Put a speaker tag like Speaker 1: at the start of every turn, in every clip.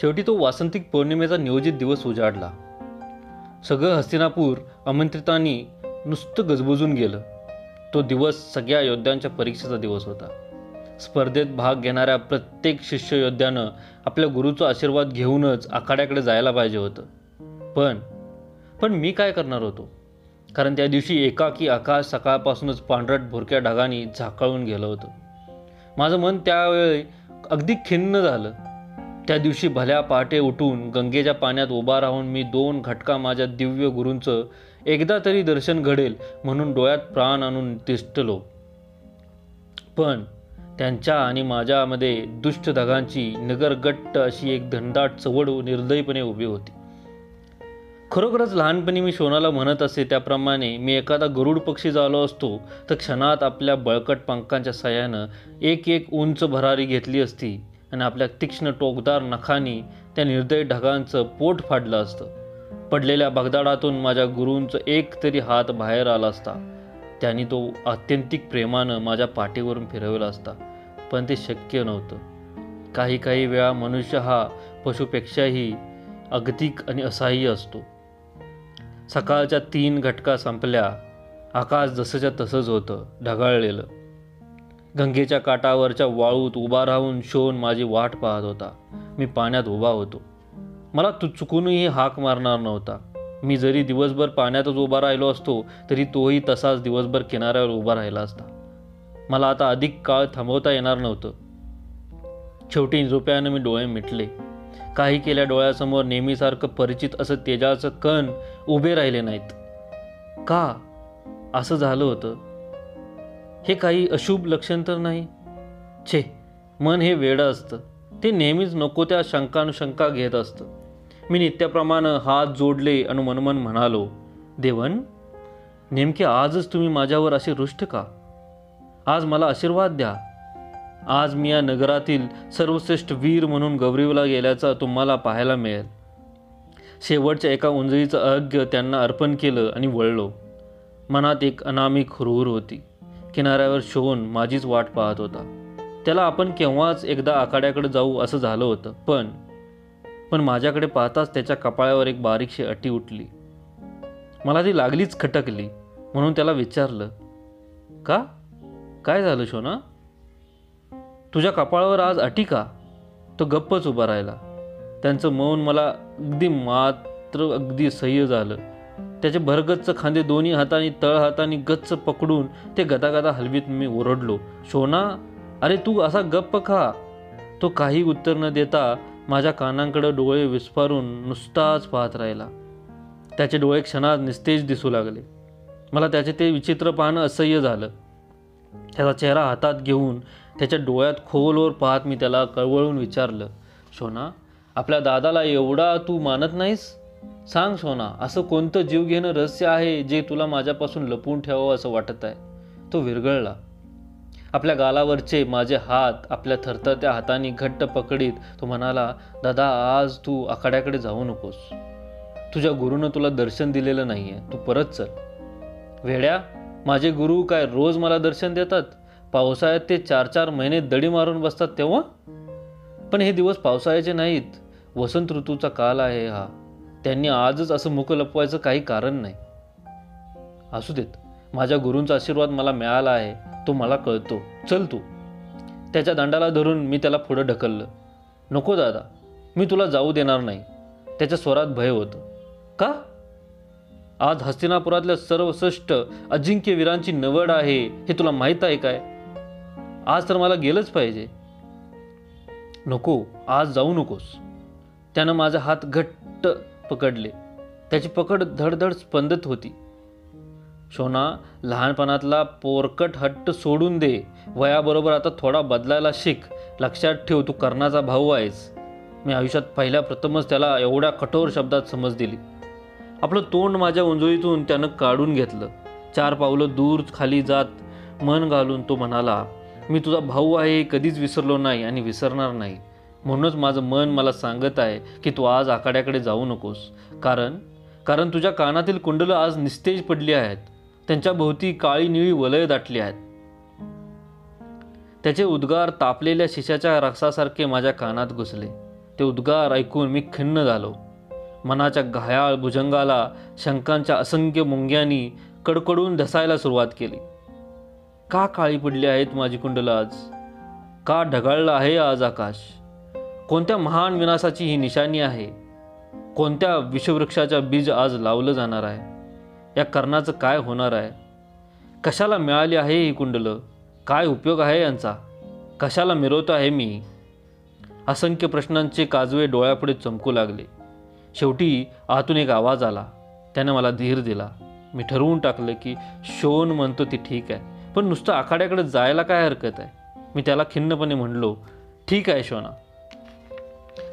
Speaker 1: शेवटी तो वासंतिक पौर्णिमेचा नियोजित दिवस उजाडला. सगळं हस्तिनापूर आमंत्रितांनी नुसतं गजबजून गेलं. तो दिवस सगळ्या योद्ध्यांच्या परीक्षेचा दिवस होता. स्पर्धेत भाग घेणाऱ्या प्रत्येक शिष्य योद्ध्यानं आपल्या गुरुचा आशीर्वाद घेऊनच आखाड्याकडे जायला पाहिजे होतं. पण पण मी काय करणार होतो? कारण त्या दिवशी एकाकी आकाश सकाळपासूनच पांढरट भुरक्या ढगांनी झाकाळून गेलं होतं. माझं मन त्यावेळी अगदी खिन्न झालं. त्या दिवशी भल्या पहाटे उठून गंगेच्या पाण्यात उभा राहून मी दोन घटका माझ्या दिव्य गुरूंचं एकदा तरी दर्शन घडेल म्हणून डोळ्यात प्राण आणून तिष्ठलो. पण त्यांच्या आणि माझ्यामध्ये दुष्ट धगांची नगरगट्ट अशी एक धनदाट चवड निर्दयीपणे उभी होती. खरोखरच लहानपणी मी शोनाला म्हणत असे त्याप्रमाणे मी एखादा गरुड पक्षी झालो असतो तर क्षणात आपल्या बळकट पंखांच्या सहाय्यानं एक एक उंच भरारी घेतली असती. आणि आपल्या तीक्ष्ण टोकदार नखानी त्या निर्दय ढगांचं पोट फाडलं असतं. पडलेल्या भगदाडातून माझ्या गुरूंचं एक तरी हात बाहेर आला असता. त्यांनी तो आत्यंतिक प्रेमानं माझ्या पाठीवरून फिरवला असता पण ते शक्य नव्हतं. काही काही वेळा मनुष्य हा पशुपेक्षाही अगतिक आणि असहाय्य असतो. सकाळच्या तीन घटका संपल्या आकाश जसंच्या तसंच होतं ढगाळलेलं. गंगेच्या काठावरच्या वाळूत उभा राहून शोन माझी वाट पाहत होता. मी पाण्यात उभा होतो. मला तू चुकूनही हाक मारणार नव्हता. मी जरी दिवसभर पाण्यातच उभा राहिलो असतो तरी तोही तसाच दिवसभर किनाऱ्यावर उभा राहिला असता. मला आता अधिक काळ थांबवता येणार नव्हतं. शेवटी रुपयानं मी डोळे मिटले. काही केल्या डोळ्यासमोर नेहमीसारखं परिचित असं तेजाचं कण उभे राहिले नाहीत. का? असं झालं होतं? हे काही अशुभ लक्षण तर नाही? छे मन हे वेडं असतं. ते नेहमीच नको त्या शंकानुशंका घेत असतं. मी नित्याप्रमाणे हात जोडले आणि मनमन म्हणालो देवन नेमके आजच तुम्ही माझ्यावर असे रुष्ट का? आज मला आशीर्वाद द्या. आज मी या नगरातील सर्वश्रेष्ठ वीर म्हणून गौरीवला गेल्याचा तुम्हाला पाहायला मिळेल. शेवटच्या एका उंजळीचं अर्घ्य त्यांना अर्पण केलं आणि वळलो. मनात एक अनामिक हुरहुर होती. किनाऱ्यावर शोन माझीच वाट पाहत होता. त्याला आपण केव्हाच एकदा आखाड्याकडे जाऊ असं झालं होतं पण पण माझ्याकडे पाहताच त्याच्या कपाळावर एक बारीकशी अटी उठली. मला ती लागलीच खटकली म्हणून त्याला विचारलं का? काय झालं शोना? तुझ्या कपाळावर आज अटी का? तो गप्पच उभा राहिला. त्यांचं मौन मला अगदी मात्र अगदी सह्य झालं. त्याचे भरगच्च खांदे दोन्ही हाताने तळ हाताने गच्च पकडून ते गदागदा हलवीत मी ओरडलो. शोना अरे तू असा गप्प खा. तो काही उत्तर न देता माझ्या कानांकडे डोळे विस्फारून नुसताच पाहत राहिला. त्याचे डोळे क्षणात निस्तेज दिसू लागले. मला त्याचे ते विचित्र पाहणं असह्य झालं. त्याचा चेहरा हातात घेऊन त्याच्या डोळ्यात खोलवर पाहत मी त्याला कळवळून विचारलं शोना आपल्या दादाला एवढा तू मानत नाहीस? सांग सोना असं कोणतं जीव घेणं रहस्य आहे जे तुला माझ्यापासून लपवून ठेवावं असं वाटत आहे? तो विरगळला आपल्या गालावरचे माझे हात आपल्या थरथरत्या हाताने घट्ट पकडीत तो म्हणाला दादा आज तू आखाड्याकडे जाऊ नकोस. तुझ्या गुरुनं तुला दर्शन दिलेलं नाहीये. तू परत चल. वेड्या माझे गुरु काय रोज मला दर्शन देतात? पावसाळ्यात ते चार चार महिने दडी मारून बसतात तेव्हा? पण हे दिवस पावसाळ्याचे नाहीत. वसंत ऋतूचा काल आहे हा. त्यांनी आजच असं मुख लपवायचं काही कारण नाही. असू देत माझ्या गुरूंचा आशीर्वाद मला मिळाला आहे तो मला कळतो. चल तू. त्याच्या दंडाला धरून मी त्याला पुढं ढकललं. नको दादा मी तुला जाऊ देणार नाही. त्याच्या स्वरात भय होतं. का? आज हस्तिनापुरातल्या सर्वश्रेष्ठ अजिंक्य वीरांची नवड आहे हे तुला माहीत आहे काय? आज तर मला गेलंच पाहिजे. नको आज जाऊ नकोस. त्यानं माझा हात घट्ट पकडले. त्याची पकड धडधड स्पंदत होती. शोना लहानपणातला पोरकट हट्ट सोडून दे. वयाबरोबर आता थोडा बदलायला शिक. लक्षात ठेव तू कर्णाचा भाऊ आहेस. मी आयुष्यात पहिल्या प्रथमच त्याला एवढ्या कठोर शब्दात समज दिली. आपलं तोंड माझ्या उंजळीतून त्यानं काढून घेतलं. चार पावलं दूर खाली जात मन घालून तो म्हणाला मी तुझा भाऊ आहे कधीच विसरलो नाही आणि विसरणार नाही. म्हणूनच माझं मन मला सांगत आहे की तू आज आखाड्याकडे जाऊ नकोस. कारण कारण तुझ्या कानातील कुंडलं आज निस्तेज पडली आहेत. त्यांच्या भोवती काळी निळी वलय दाटली आहेत. त्याचे उद्गार तापलेल्या शिशाच्या रक्सासारखे माझ्या कानात घुसले. ते उद्गार ऐकून मी खिन्न झालो. मनाच्या घायाळ भुजंगाला शंकांच्या असंख्य मुंग्यांनी कडकडून ढसायला सुरुवात केली. का काळी पडली आहेत माझी कुंडलं आज? का ढगाळलं आहे आज आकाश? कोणत्या महान विनाशाची ही निशाणी आहे? कोणत्या विषवृक्षाच्या बीज आज लावलं जाणार आहे? या कर्णाचं काय होणार आहे? कशाला मिळाली आहे ही कुंडलं? काय उपयोग आहे यांचा? कशाला मिरवतो आहे मी? असंख्य प्रश्नांचे काजवे डोळ्यापुढे चमकू लागले. शेवटी आतून एक आवाज आला. त्याने मला धीर दिला. मी ठरवून टाकलं की शोन म्हणतो ती ठीक आहे. पण नुसतं आखाड्याकडे जायला काय हरकत आहे? मी त्याला खिन्नपणे म्हणलो ठीक आहे शोना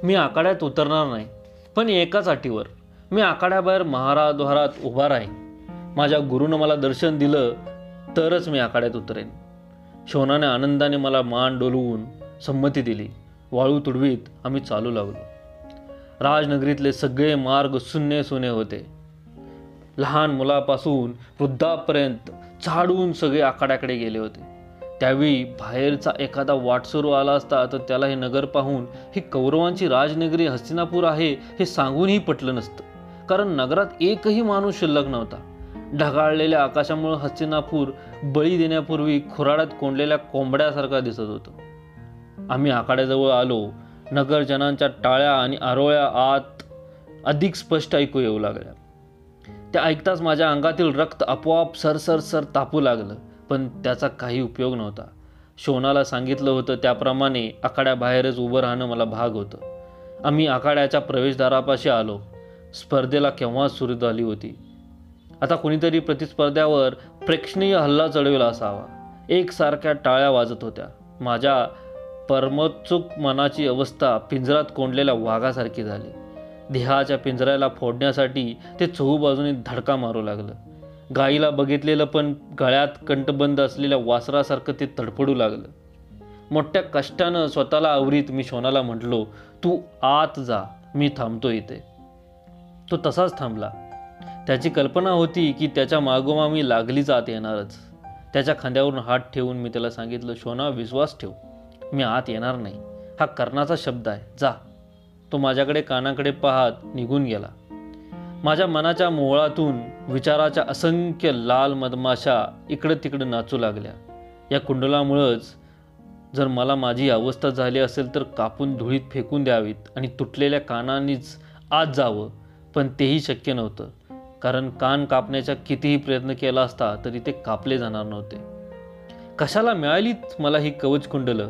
Speaker 1: मी आखाड्यात उतरणार नाही पण एकाच अटीवर. मी आखाड्याबाहेर महाराद्वारात उभा राहीन. माझ्या गुरुनं मला दर्शन दिलं तरच मी आखाड्यात उतरेन. शोनाने आनंदाने मला मान डोलवून संमती दिली. वाळू तुडवीत आम्ही चालू लागलो. राजनगरीतले सगळे मार्ग शून्य सुने होते. लहान मुलापासून वृद्धापर्यंत झाडून सगळे आखाड्याकडे गेले होते. त्यावेळी बाहेरचा एखादा वाटसरू आला असता तर त्याला हे नगर पाहून ही कौरवांची राजनगरी हस्तिनापूर आहे हे सांगूनही पटलं नसतं. कारण नगरात एकही माणूस शिल्लक नव्हता. ढगाळलेल्या आकाशामुळे हस्तिनापूर बळी देण्यापूर्वी खुराड्यात कोंडलेल्या कोंबड्यासारखा दिसत होतं. आम्ही आखाड्याजवळ आलो. नगरजनांच्या टाळ्या आणि आरोळ्या आत अधिक स्पष्ट ऐकू येऊ लागल्या. त्या ऐकताच माझ्या अंगातील रक्त आपोआप सरसर सर तापू लागलं. पण त्याचा काही उपयोग नव्हता. शोनाला सांगितलं होतं त्याप्रमाणे आखाड्याबाहेरच उभं राहणं मला भाग होतं. आम्ही आखाड्याच्या प्रवेशद्वारापाशी आलो. स्पर्धेला केव्हा सुरू झाली होती? आता कुणीतरी प्रतिस्पर्ध्यावर प्रेक्षणीय हल्ला चढविला असावा. एकसारख्या टाळ्या वाजत होत्या. माझ्या परमोत्सुक मनाची अवस्था पिंजरात कोंडलेल्या वाघासारखी झाली. देहाच्या पिंजऱ्याला फोडण्यासाठी ते चहूबाजूने धडका मारू लागलं. गाईला बघितलेलं पण गळ्यात कंठबंद असलेल्या वासरासारखं ते तडफडू लागलं. मोठ्या कष्टानं स्वतःला आवरीत मी शोनाला म्हटलो तू आत जा मी थांबतो इथे. तो तसाच थांबला. त्याची कल्पना होती की त्याच्या मागोमा मी लागली जात येणारच. त्याच्या खांद्यावरून हात ठेवून मी त्याला सांगितलं शोना विश्वास ठेव. मी आत येणार नाही. हा कर्णाचा शब्द आहे. जा. तो माझ्याकडे कानाकडे पाहत निघून गेला. माझ्या मनाच्या मोळातून विचाराच्या असंख्य लाल मधमाशा इकडं तिकडं नाचू लागल्या. या कुंडलामुळंच जर मला माझी अवस्था झाली असेल तर कापून धुळीत फेकून द्यावीत आणि तुटलेल्या कानांनीच आत जावं पण तेही शक्य नव्हतं. कारण कान कापण्याचा कितीही प्रयत्न केला असता तरी ते कापले जाणार नव्हते. कशाला मिळालीच मला ही कवच कुंडलं?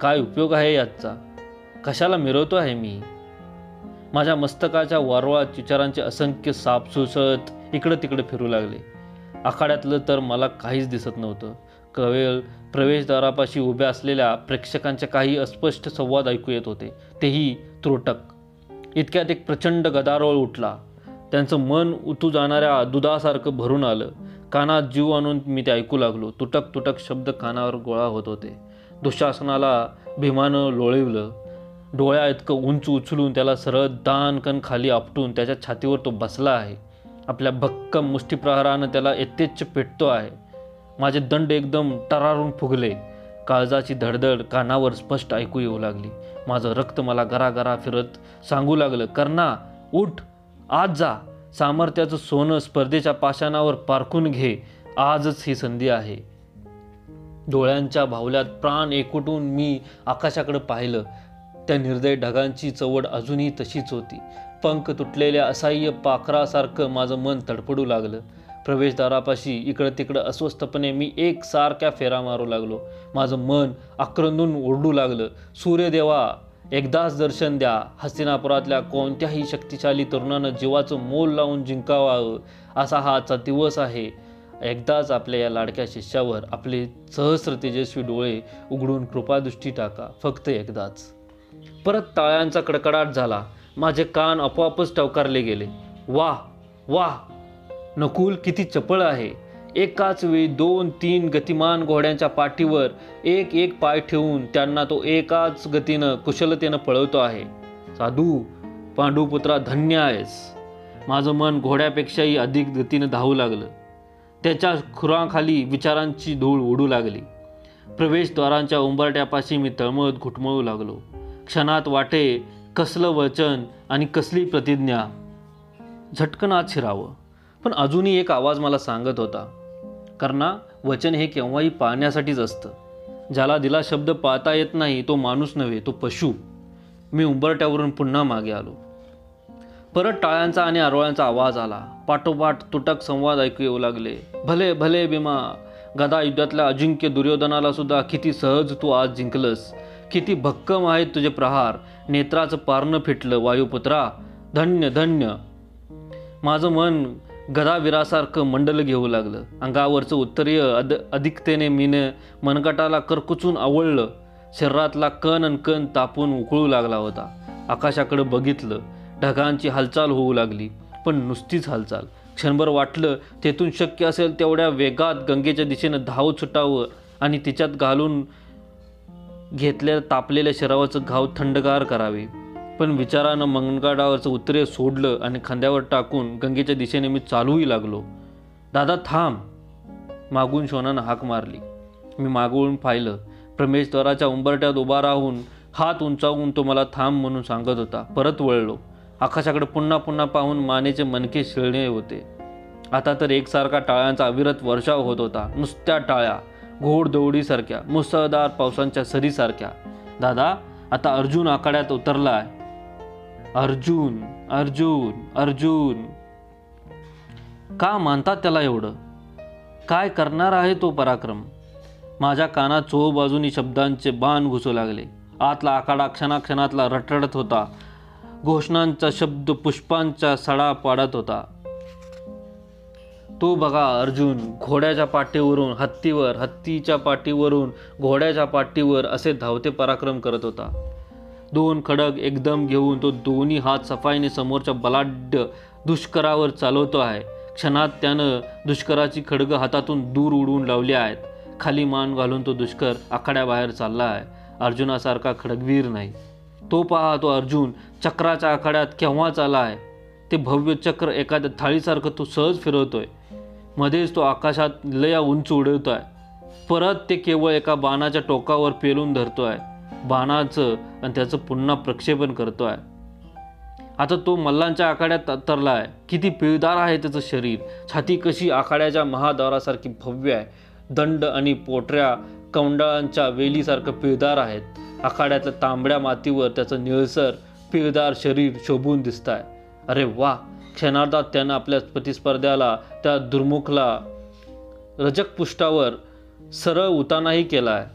Speaker 1: काय उपयोग आहे याचा? कशाला मिरवतो आहे मी? माझ्या मस्तकाच्या वारवात विचारांचे असंख्य साप सुसत इकडं तिकडं फिरू लागले. आखाड्यातलं तर मला काहीच दिसत नव्हतं. कवेळ प्रवेशद्वारापाशी उभ्या असलेल्या प्रेक्षकांचे काही अस्पष्ट संवाद ऐकू येत होते. तेही त्रोटक. इतक्यात एक प्रचंड गदारोळ उठला. त्यांचं मन उतू जाणाऱ्या दुधासारखं भरून आलं. कानात जीव आणून मी ते ऐकू लागलो. तुटक तुटक शब्द कानावर गोळा होत होते. दुःशासनाला भीमानं लोळिवलं. डोळ्या इतकं उंच उचलून त्याला सरळ दानकन खाली आपटून त्याच्या छातीवर तो बसला आहे. आपल्या भक्कम मुष्टीप्रहारानं त्याला यथेच्छ पेटतो आहे. माझे दंड एकदम टरारून फुगले. काळजाची धडधड कानावर स्पष्ट ऐकू येऊ लागली. माझं रक्त मला गरागरा फिरत सांगू लागलं कर्णा उठ आज जा. सामर्थ्याचं सोनं स्पर्धेच्या पाषाणावर पारखून घे. आजच ही संधी आहे. डोळ्यांच्या भावल्यात प्राण एकवटून मी आकाशाकडे पाहिलं. त्या निर्दय ढगांची चवड अजूनही तशीच होती. पंख तुटलेल्या असह्य पाखरासारखं माझं मन तडफडू लागलं. प्रवेशद्वारापाशी इकडं तिकडं अस्वस्थपणे मी एक सारख्या फेरा मारू लागलो. माझं मन आक्रंदून ओरडू लागलं. सूर्यदेवा एकदाच दर्शन द्या. हस्तिनापुरातल्या कोणत्याही शक्तिशाली तरुणानं जीवाचं मोल लावून जिंकावावं असा हा आजचा दिवस आहे. एकदाच आपल्या या लाडक्या शिष्यावर आपले सहस्र तेजस्वी डोळे उघडून कृपादृष्टी टाका. फक्त एकदाच. परत टाळ्यांचा कडकडाट झाला. माझे कान आपोआपच टवकारले गेले. वाह वाह नकुल किती चपळ आहे. एकाच वेळी दोन तीन गतिमान घोड्यांच्या पाठीवर एक एक पाय ठेवून त्यांना तो एकाच गतीनं कुशलतेनं पळवतो आहे. साधू पांडुपुत्रा धन्य आहेस. माझं मन घोड्यापेक्षाही अधिक गतीनं धावू लागलं. त्याच्या खुराखाली विचारांची धूळ उडू लागली. प्रवेशद्वारांच्या उंबरट्यापाशी मी तळमळत घुटमळू लागलो. क्षणात वाटे कसलं वचन आणि कसली प्रतिज्ञा? झटकन आत शिरावं. पण अजूनही एक आवाज मला सांगत होता कर्णा वचन हे केव्हाही पाहण्यासाठीच असतं. ज्याला दिला शब्द पाहता येत नाही तो माणूस नव्हे तो पशु. मी उंबरट्यावरून पुन्हा मागे आलो. परत टाळ्यांचा आणि आरोळ्यांचा आवाज आला. पाठोपाठ तुटक संवाद ऐकू येऊ लागले. भले भले भीमा गदा युद्धातल्या अजिंक्य दुर्योधनाला सुद्धा किती सहज तू आज जिंकलंस. किती भक्कम आहेत तुझे प्रहार. नेत्राचं पारणं फिटलं वायुपुत्रा. धन्य धन्य. माझं मन गदाविरासारखं मंडल घेऊ लागलं. अंगावरचं उत्तरीय अद अधिकतेने मीनं मनगटाला करकुचून आवळलं. शरीरातला कण अन कण तापून उकळू लागला होता. आकाशाकडे बघितलं ढगांची हालचाल होऊ लागली पण नुसतीच हालचाल. क्षणभर वाटलं तेथून शक्य असेल तेवढ्या वेगात गंगेच्या दिशेनं धाव सुटावं आणि तिच्यात घालून घेतलेल्या तापलेल्या शरावाचं घाव थंडगार करावे. पण विचारानं मंगळगडावरचं उत्तरे सोडलं आणि खांद्यावर टाकून गंगेच्या दिशेने मी चालूही लागलो. दादा थांब. मागून शोनानं हाक मारली. मी मागवून पाहिलं. प्रमेशद्वाराच्या उंबरट्यात उभा राहून हात उंचावून तो मला थांब म्हणून सांगत होता. परत वळलो. आकाशाकडे पुन्हा पुन्हा पाहून मानेचे मनके शिळणे होते. आता तर एकसारखा टाळ्यांचा अविरत वर्षाव होत होता. नुसत्या टाळ्या. घोडदौडीसारख्या मुसळधार पावसांच्या सरीसारख्या. दादा आता अर्जुन आखाड्यात उतरलाय. अर्जुन अर्जुन अर्जुन. का मानतात त्याला एवढं? काय करणार आहे तो पराक्रम? माझ्या कानात चोह बाजूनी शब्दांचे बाण घुसू लागले. आतला आखाडा क्षणाक्षणातला रटरडत होता. घोषणांचा शब्द पुष्पांचा सडा पाडत होता. तो बघा अर्जुन घोड्याच्या पाठीवरून हत्तीवर हत्तीच्या पाठीवरून घोड्याच्या पाठीवर असे धावते पराक्रम करत होता. दोन खडक एकदम घेऊन तो दोन्ही हात सफाईने समोरच्या बलाढ्य दुष्करावर चालवतो आहे. क्षणात त्यानं दुष्कराची खडगं हातातून दूर उडवून लावली आहेत. खाली मान घालून तो दुष्कर आखाड्याबाहेर चालला आहे. अर्जुनासारखा खडगवीर नाही. तो पहा तो अर्जुन चक्राच्या आखाड्यात केव्हाच आला आहे? ते भव्य चक्र एखाद्या थाळीसारखं तो सहज फिरवतोय. मध्येच तो आकाशात लया उंच उडवतोय परत ते केवळ एका बाणाच्या टोकावर पेलून आहे बाणाचं आणि त्याचं पुन्हा प्रक्षेपण करतो आहे आता तो मल्लांच्या आखाड्यात तरला आहे किती पिळदार आहे त्याचं शरीर. छाती कशी आखाड्याच्या महाद्वारासारखी भव्य आहे. दंड आणि पोटऱ्या कवंडाळांच्या वेलीसारखं पिळदार आहेत. आखाड्यातल्या तांबड्या मातीवर त्याचं निळसर पिळदार शरीर शोभून दिसत आहे अरे वा! क्षणार्धात त्यानं आपल्या प्रतिस्पर्ध्याला त्या दुर्मुखला रजक पुष्टावर सरळ उतानाही केला आहे.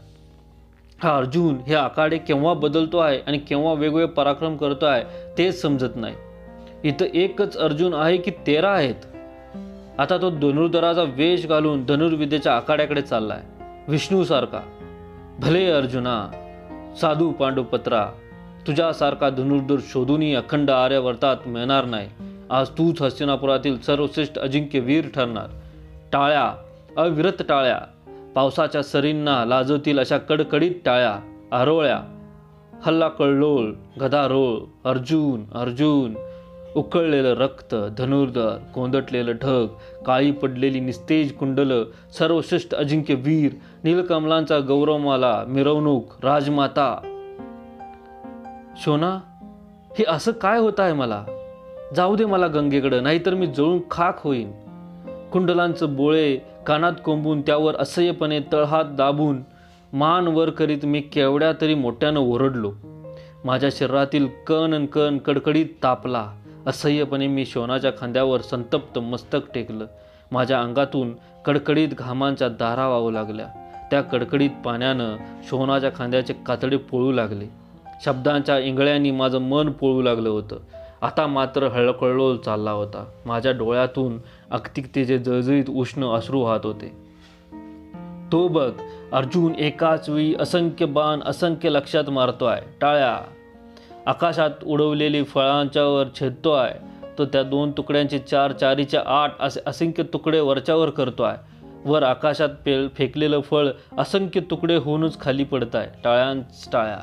Speaker 1: हा अर्जुन हे आखाडे केव्हा बदलतो आहे आणि केव्हा वेगवेगळे पराक्रम करतो आहे तेच समजत नाही. इथं एकच अर्जुन आहे की तेरा आहेत. आता तो धनुर्धराचा वेश घालून धनुर्विद्येच्या आखाड्याकडे चाललाय. विष्णूसारखा. भले अर्जुना साधू पांडुपत्रा तुझ्यासारखा धनुर्धर शोधूनही अखंड आर्यवर्तात मिळणार नाही. आज तूच हस्तिनापुरातील सर्वश्रेष्ठ अजिंक्य वीर ठरणार. टाळ्या अविरत टाळ्या. पावसाच्या सरींना लाजवतील अशा कडकडीत टाळ्या. आरोळ्या. हल्ला कळलोळ गदारोळ. अर्जुन अर्जुन. उकळलेलं रक्त धनुर्धर. कोंदटलेलं ढग. काळी पडलेली निस्तेज कुंडलं. सर्वश्रेष्ठ अजिंक्य वीर. नीलकमलांचा गौरवमाला. मिरवणूक. राजमाता. शोना हे असं काय होत आहे मला? जाऊ दे मला गंगेकडं नाहीतर मी जळून खाक होईन. कुंडलांचं बोळे कानात कोंबून त्यावर असह्यपणे तळहात दाबून मान वर करीत मी केवढ्या तरी मोठ्यानं ओरडलो. माझ्या शरीरातील कण अन कण कडकडीत तापला. असह्यपणे मी शोनाच्या खांद्यावर संतप्त मस्तक टेकलं. माझ्या अंगातून कडकडीत घामांच्या दारा वाहू लागल्या. त्या कडकडीत पाण्यानं शोनाच्या खांद्याचे कातडे पोळू लागले. शब्दांच्या इंगळ्यांनी माझं मन पोळू लागलं होतं. आता मात्र हळकळलोल चालला होता. माझ्या डोळ्यातून अक्तिकतेचे जळजळीत उष्ण अश्रू वाहत होते. तो बघ अर्जुन एकाच वेळी असंख्य बाण असंख्य लक्षात मारतोय. टाळ्या. आकाशात उडवलेली फळांच्यावर छेदतो आहे तो त्या दोन तुकड्यांचे चार चारीचे आठ असे असंख्य तुकडे वरच्यावर करतो आहे वर आकाशात पे फेकलेलं फळ असंख्य तुकडे होऊनच खाली पडत आहे टाळ्यांच टाळ्या.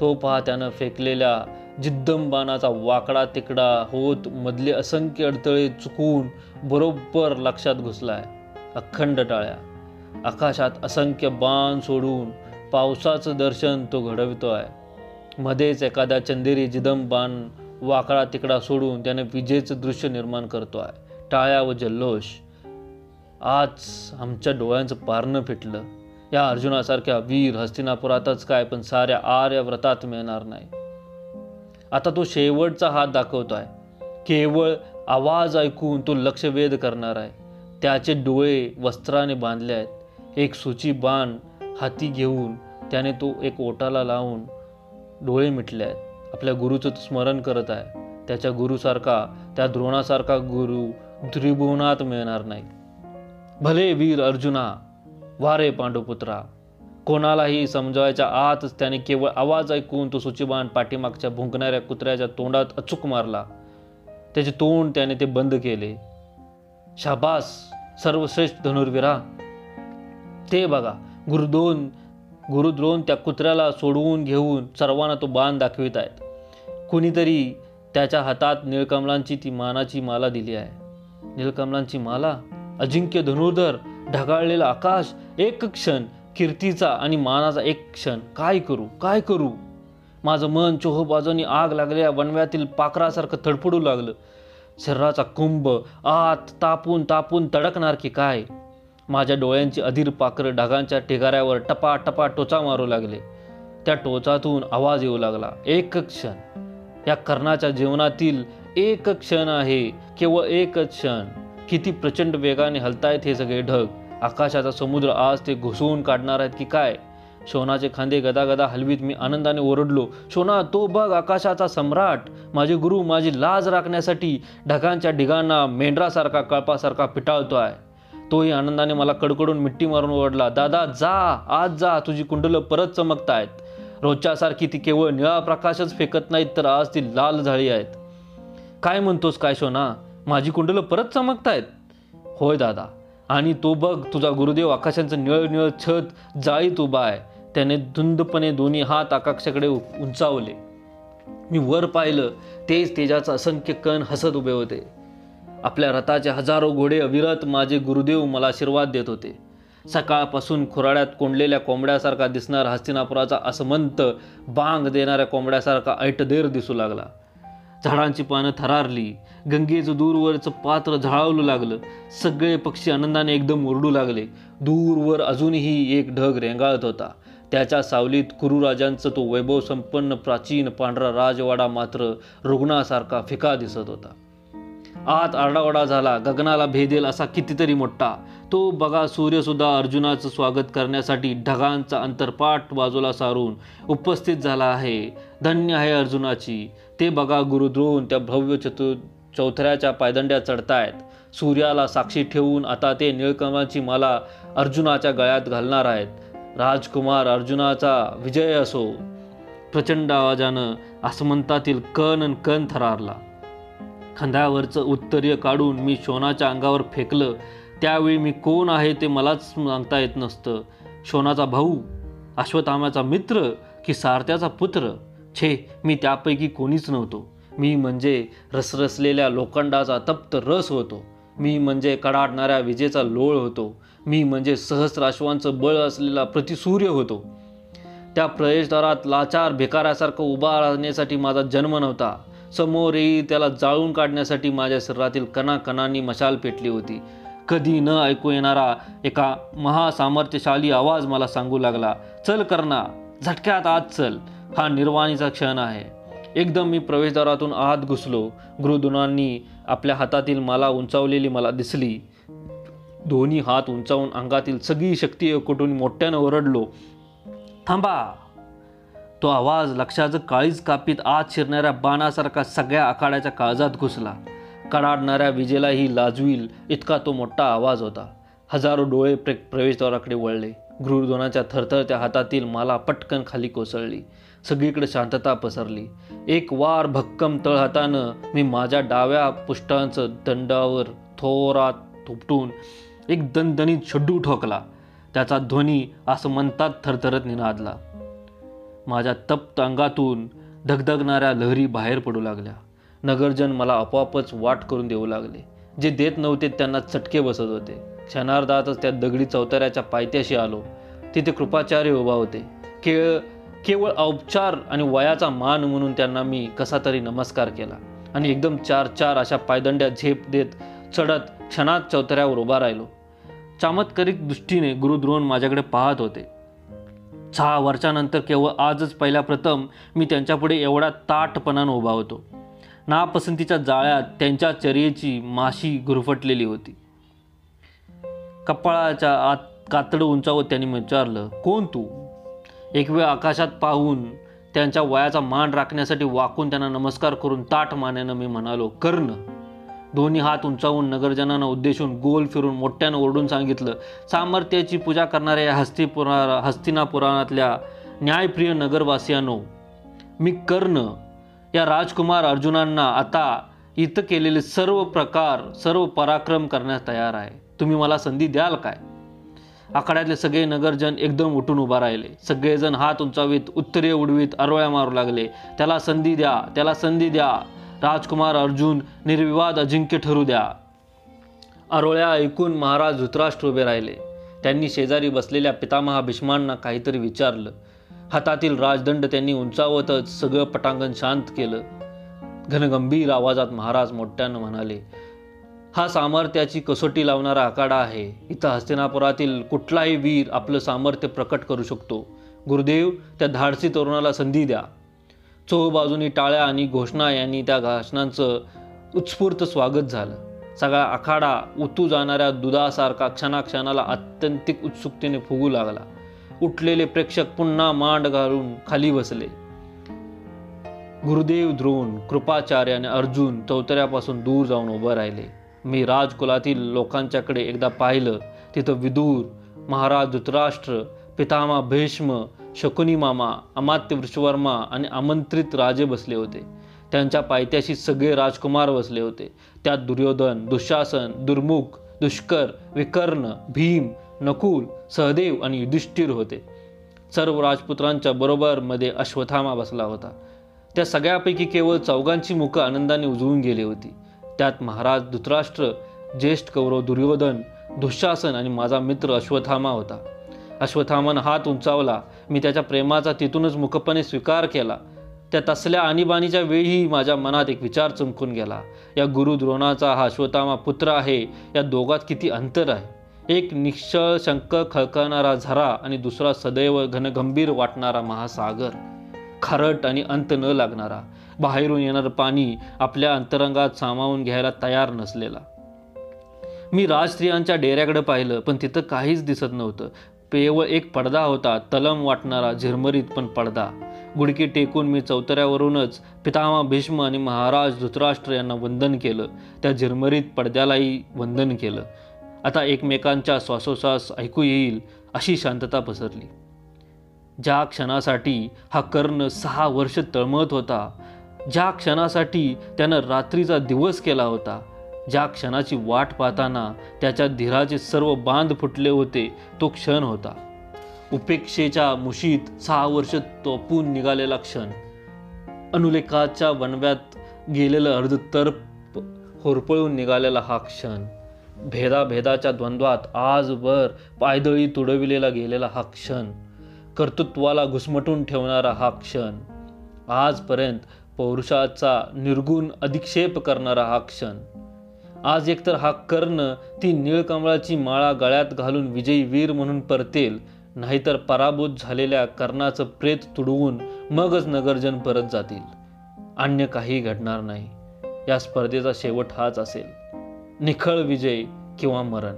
Speaker 1: तो पहा त्यानं फेकलेल्या जिद्दमबाणाचा वाकडा तिकडा होत मधले असंख्य अडथळे चुकून बरोबर लक्षात घुसलाय. अखंड टाळ्या. आकाशात असंख्य बाण सोडून पावसाचं दर्शन तो घडवितो आहे मध्येच एखाद्या चंदेरी जिदम बाण वाकडा तिकडा सोडून त्याने विजेचं दृश्य निर्माण करतो आहे टाळ्या व जल्लोष. आज आमच्या डोळ्यांचं पारणं फिटलं. या अर्जुनासारख्या वीर हस्तिनापुरातच काय पण साऱ्या आर्य व्रतात मिळणार नाही. आता तो शेवटचा हात दाखवतो आहे केवळ आवाज ऐकून तो लक्षवेध करणार आहे. त्याचे डोळे वस्त्राने बांधले आहेत. एक सुची बाण हाती घेऊन त्याने तो एक ओटाला लावून डोळे मिटले आहेत. आपल्या गुरुचं स्मरण करत आहे. त्याच्या गुरुसारखा त्या द्रोणासारखा गुरु त्रिभुवनात मिळणार नाही. भले वीर अर्जुना वारे पांडुपुत्रा कोणालाही समजावायच्या आतच त्याने केवळ आवाज ऐकून तो सुचिबान पाठीमागच्या भुंकणाऱ्या कुत्र्याच्या तोंडात अचूक मारला. त्याचे तोंड त्याने ते बंद केले. शाबास सर्वश्रेष्ठ धनुर्वीरा. ते बघा गुरुदोन गुरुद्रोण त्या कुत्र्याला सोडवून घेऊन सर्वांना तो बाण दाखवित आहेत. कुणीतरी त्याच्या हातात निळकमलांची ती मानाची माला दिली आहे. निळकमलांची माला? अजिंक्य धनुर्धर ढगाळलेला आकाश एक क्षण कीर्तीचा आणि मानाचा एक क्षण. काय करू? काय करू? माझं मन चोहोबाजूनी आग लागलेल्या वनव्यातील पाखरासारखं तडफडू लागलं. शरीराचा कुंभ आत तापून तापून तडकणार की काय? माझ्या डोळ्यांची अधीर पाखरं ढगांच्या ठिगाऱ्यावर टपा टपा टोचा मारू लागले. त्या टोचातून आवाज येऊ लागला. एक क्षण. या कर्णाच्या जीवनातील एक क्षण आहे. केवळ एक क्षण. किती प्रचंड वेगाने हलतायत हे सगळे ढग. आकाशाचा समुद्र आज ते घुसवून काढणार आहेत की काय? शोनाचे खांदे गदा गदा हलवीत. मी आनंदाने ओरडलो शोना तो बघ आकाशाचा सम्राट. माझे गुरु माझी लाज राखण्यासाठी ढगांच्या ढिगांना मेंढरासारखा कळपासारखा पिटाळतो आहे तोही आनंदाने मला कडकडून मिट्टी मारून ओरडला दादा जा आज जा तुझी कुंडलं परत चमकतायत. रोजच्यासारखी ती केवळ निळा प्रकाशच फेकत नाहीत तर आज ती लाल झाळी आहेत. काय म्हणतोस काय शोना? माझी कुंडलं परत चमकतायत? होय दादा. आणि तो बघ तुझा गुरुदेव आकाशांचं निळ निळ छत जाळीत उभा आहे. त्याने धुंदपणे दोन्ही हात आकाशाकडे उंचावले. मी वर पाहिलं तेच तेजाचं असंख्य कण हसत उभे होते. आपल्या रथाचे हजारो घोडे अविरत माझे गुरुदेव मला आशीर्वाद देत होते. सकाळपासून खुराड्यात कोंडलेल्या कोंबड्यासारखा दिसणारा हस्तिनापुराचा असमंत बांग देणाऱ्या कोंबड्यासारखा ऐटदेर दिसू लागला. झाडांची पानं थरारली गंगेचं दूरवरचं पात्र झळावलं लागलं सगळे पक्षी आनंदाने एकदम ओरडू लागले. दूरवर अजूनही एक ढग रेंगाळत होता. त्याच्या सावलीत कुरुराजांचं तो वैभव संपन्न प्राचीन पांढरा राजवाडा मात्र रुग्णासारखा फिका दिसत होता. आत आरडाओरडा झाला गगनाला भेदेल असा कितीतरी मोठा. तो बघा सूर्यसुद्धा अर्जुनाचं स्वागत करण्यासाठी ढगांचा अंतरपाठ बाजूला सारून उपस्थित झाला आहे. धन्य आहे अर्जुनाची. ते बघा गुरुद्रोण त्या भव्य चतुर चौथऱ्याच्या पायदंड्या चढतायत. सूर्याला साक्षी ठेवून आता ते निळकमाची माला अर्जुनाच्या गळ्यात घालणार आहेत. राजकुमार अर्जुनाचा विजय असो. प्रचंड आवाजानं आसमंतातील कण आणि कण थरारला. खांद्यावरचं उत्तरीय काढून मी शोनाच्या अंगावर फेकलं. त्यावेळी मी कोण आहे ते मलाच सांगता येत नसतं. शोनाचा भाऊ अश्वत्थामाचा मित्र की सारथ्याचा पुत्र? छे मी त्यापैकी कोणीच नव्हतो. मी म्हणजे रसरसलेल्या लोखंडाचा तप्त रस होतो. मी म्हणजे कडाडणाऱ्या विजेचा लोळ होतो. मी म्हणजे सहस्राश्वांचं बळ असलेला प्रतिसूर्य होतो. त्या प्रवेशद्वारात लाचार भिकाऱ्यासारखं उभा राहण्यासाठी माझा जन्म नव्हता. समोर येई त्याला जाळून काढण्यासाठी माझ्या शरीरातील कणाकणांनी मशाल पेटली होती. कधी न ऐकू येणारा एका महासामर्थ्यशाली आवाज मला सांगू लागला चल करणा झटक्यात आत चल. हा निर्वाणीचा क्षण आहे. एकदम मी प्रवेशद्वारातून आत घुसलो. गुरुद्रोणांनी आपल्या हातातील माला उंचावलेली मला दिसली. दोन्ही हात उंचावून अंगातील सगळी शक्ती एकवटून मोठ्यानं ओरडलो थांबा तो आवाज लक्षाचं काळीच कापीत आत शिरणाऱ्या बाणासारखा सगळ्या आखाड्याच्या काळजात घुसला. कडाडणाऱ्या विजेलाही लाजवील इतका तो मोठा आवाज होता. हजारो डोळे प्रे प्रवेशद्वाराकडे वळले. गृहद्रोणाच्या थरथरत्या हातातील माला पटकन खाली कोसळली. सगळीकडे शांतता पसरली. एक वार भक्कम तळहातानं मी माझ्या डाव्या पुष्टांचं दंडावर थोरात थोपटून एक दणदणीत शड्डू ठोकला. त्याचा ध्वनी असं म्हणतात थरथरत निनादला. माझ्या तप्त अंगातून धगधगणाऱ्या लहरी बाहेर पडू लागल्या. नगरजन मला आपोआपच वाट करून देऊ लागले. जे देत नव्हते त्यांना चटके बसत होते. क्षणार्धातच त्या दगडी चौताऱ्याच्या पायथ्याशी आलो. तिथे कृपाचार्य उभा होते. केळ केवळ औपचार आणि वयाचा मान म्हणून त्यांना मी कसा तरी नमस्कार केला आणि एकदम चार चार अशा पायदंड्या झेप देत चढत क्षणात चौतऱ्यावर उभा राहिलो. चमत्कारिक दृष्टीने गुरुद्रोण माझ्याकडे पाहत होते. सहा वर्षानंतर केवळ आजच पहिल्या प्रथम मी त्यांच्यापुढे एवढा ताटपणानं उभा होतो. नापसंतीच्या जाळ्यात त्यांच्या चर्येची माशी गुरफटलेली होती. कपाळाच्या आत कातडं उंचावत त्यांनी विचारलं कोण तू? एक वेळ आकाशात पाहून त्यांच्या वयाचा मान राखण्यासाठी वाकून त्यांना नमस्कार करून ताठ मानेनं मी म्हणालो कर्ण. दोन्ही हात उंचावून नगरजनांना उद्देशून गोल फिरून मोठ्यानं ओरडून सांगितलं. सामर्थ्याची पूजा करणाऱ्या या हस्तिपुरा हस्तिना पुराणातल्या न्यायप्रिय नगरवासियांनो मी कर्ण या राजकुमार अर्जुनांना आता इथं केलेले सर्व प्रकार सर्व पराक्रम करण्यास तयार आहे. तुम्ही मला संधी द्याल काय? आखाड्यातले सगळे नगरजन एकदम उठून उभा राहिले. सगळेजण हात उंचावीत उत्तरीय उडवीत अरोळ्या मारू लागले. त्याला संधी द्या त्याला संधी द्या. राजकुमार अर्जुन निर्विवाद अजिंक्य ठरू द्या. अरोळ्या ऐकून महाराज धृतराष्ट्र उभे राहिले. त्यांनी शेजारी बसलेल्या पितामहा भीष्मांना काहीतरी विचारलं. हातातील राजदंड त्यांनी उंचावतच सगळं पटांगण शांत केलं. घनगंभीर आवाजात महाराज मोठ्यानं म्हणाले हा सामर्थ्याची कसोटी लावणारा आखाडा आहे. इथं हस्तिनापुरातील कुठलाही वीर आपलं सामर्थ्य प्रकट करू शकतो. गुरुदेव त्या धाडसी तरुणाला संधी द्या. चोहबाजूनी टाळ्या आणि घोषणा यांनी त्या घोषणांचं उत्स्फूर्त स्वागत झालं. सगळा आखाडा उतू जाणाऱ्या दुधासारखा क्षणाक्षणाला अत्यंतिक उत्सुकतेने फुगू लागला. उठलेले प्रेक्षक पुन्हा मांड घालून खाली बसले. गुरुदेव द्रोण कृपाचार्य आणि अर्जुन चौतऱ्यापासून दूर जाऊन उभं राहिले. मी राजकुलातील लोकांच्याकडे एकदा पाहिलं. तिथं विदूर महाराज धृतराष्ट्र पितामा भीष्म शकुनी मामा अमात्य वृषवर्मा आणि आमंत्रित राजे बसले होते. त्यांच्या पायथ्याशी सगळे राजकुमार बसले होते. त्यात दुर्योधन दुःशासन दुर्मुख दुष्कर विकर्ण भीम नकुल सहदेव आणि युधिष्ठिर होते. सर्व राजपुत्रांच्या बरोबर मध्ये अश्वथामा बसला होता. त्या सगळ्यापैकी केवळ चौघांची मुखं आनंदाने उजळून गेली होती. त्यात महाराज धृतराष्ट्र ज्येष्ठ कौरव दुर्योधन दुःशासन आणि माझा मित्र अश्वथामा होता. अश्वथामानं हात उंचावला. मी त्याच्या प्रेमाचा तिथूनच मुखपणे स्वीकार केला. त्या तसल्या आणीबाणीच्या वेळीही माझ्या मनात एक विचार चमकून गेला. या गुरु द्रोणाचा हा अश्वथामा पुत्र आहे या दोघात किती अंतर आहे? एक निश्चळ शंक खळखळणारा झरा आणि दुसरा सदैव घनगंभीर वाटणारा महासागर. खारट आणि अंत न लागणारा. बाहेरून येणारं पाणी आपल्या अंतरंगात सामावून घ्यायला तयार नसलेला. मी राजस्त्रियांच्या डेऱ्याकडे पाहिलं पण तिथं काहीच दिसत नव्हतं. पेयवळ एक पडदा होता तलम वाटणारा झिरमरीत पण पडदा. गुडकी टेकून मी चौतऱ्यावरूनच पितामा भीष्म आणि महाराज धृतराष्ट्र यांना वंदन केलं. त्या झिरमरीत पडद्यालाही वंदन केलं. आता एकमेकांच्या श्वासोश्वास ऐकू येईल अशी शांतता पसरली. ज्या क्षणासाठी हा कर्ण सहा वर्ष तळमळत होता ज्या क्षणासाठी त्यानं रात्रीचा दिवस केला होता ज्या क्षणाची वाट पाहताना त्याच्या धीराचे सर्व बांध फुटले होते तो क्षण होता. उपेक्षेच्या मुशीत सहा वर्ष तोपून निघालेला क्षण. अनुलेखाच्या वनव्यात गेलेलं अर्ध तर्प होरपळून निघालेला हा क्षण. भेदाभेदाच्या द्वंद्वात आजवर पायदळी तुडविलेला गेलेला हा क्षण. कर्तृत्वाला घुसमटून ठेवणारा हा क्षण. आजपर्यंत पौरुषाचा निर्गुण अधिक्षेप करणारा हा क्षण. आज एकतर हा कर्ण ती निळकमळाची माळा गळ्यात घालून विजयी वीर म्हणून परतेल नाहीतर पराभूत झालेल्या कर्णाचं प्रेत तुडवून मगच नगरजन परत जातील. अन्य काही घडणार नाही. या स्पर्धेचा शेवट हाच असेल. निखळ विजय किंवा मरण.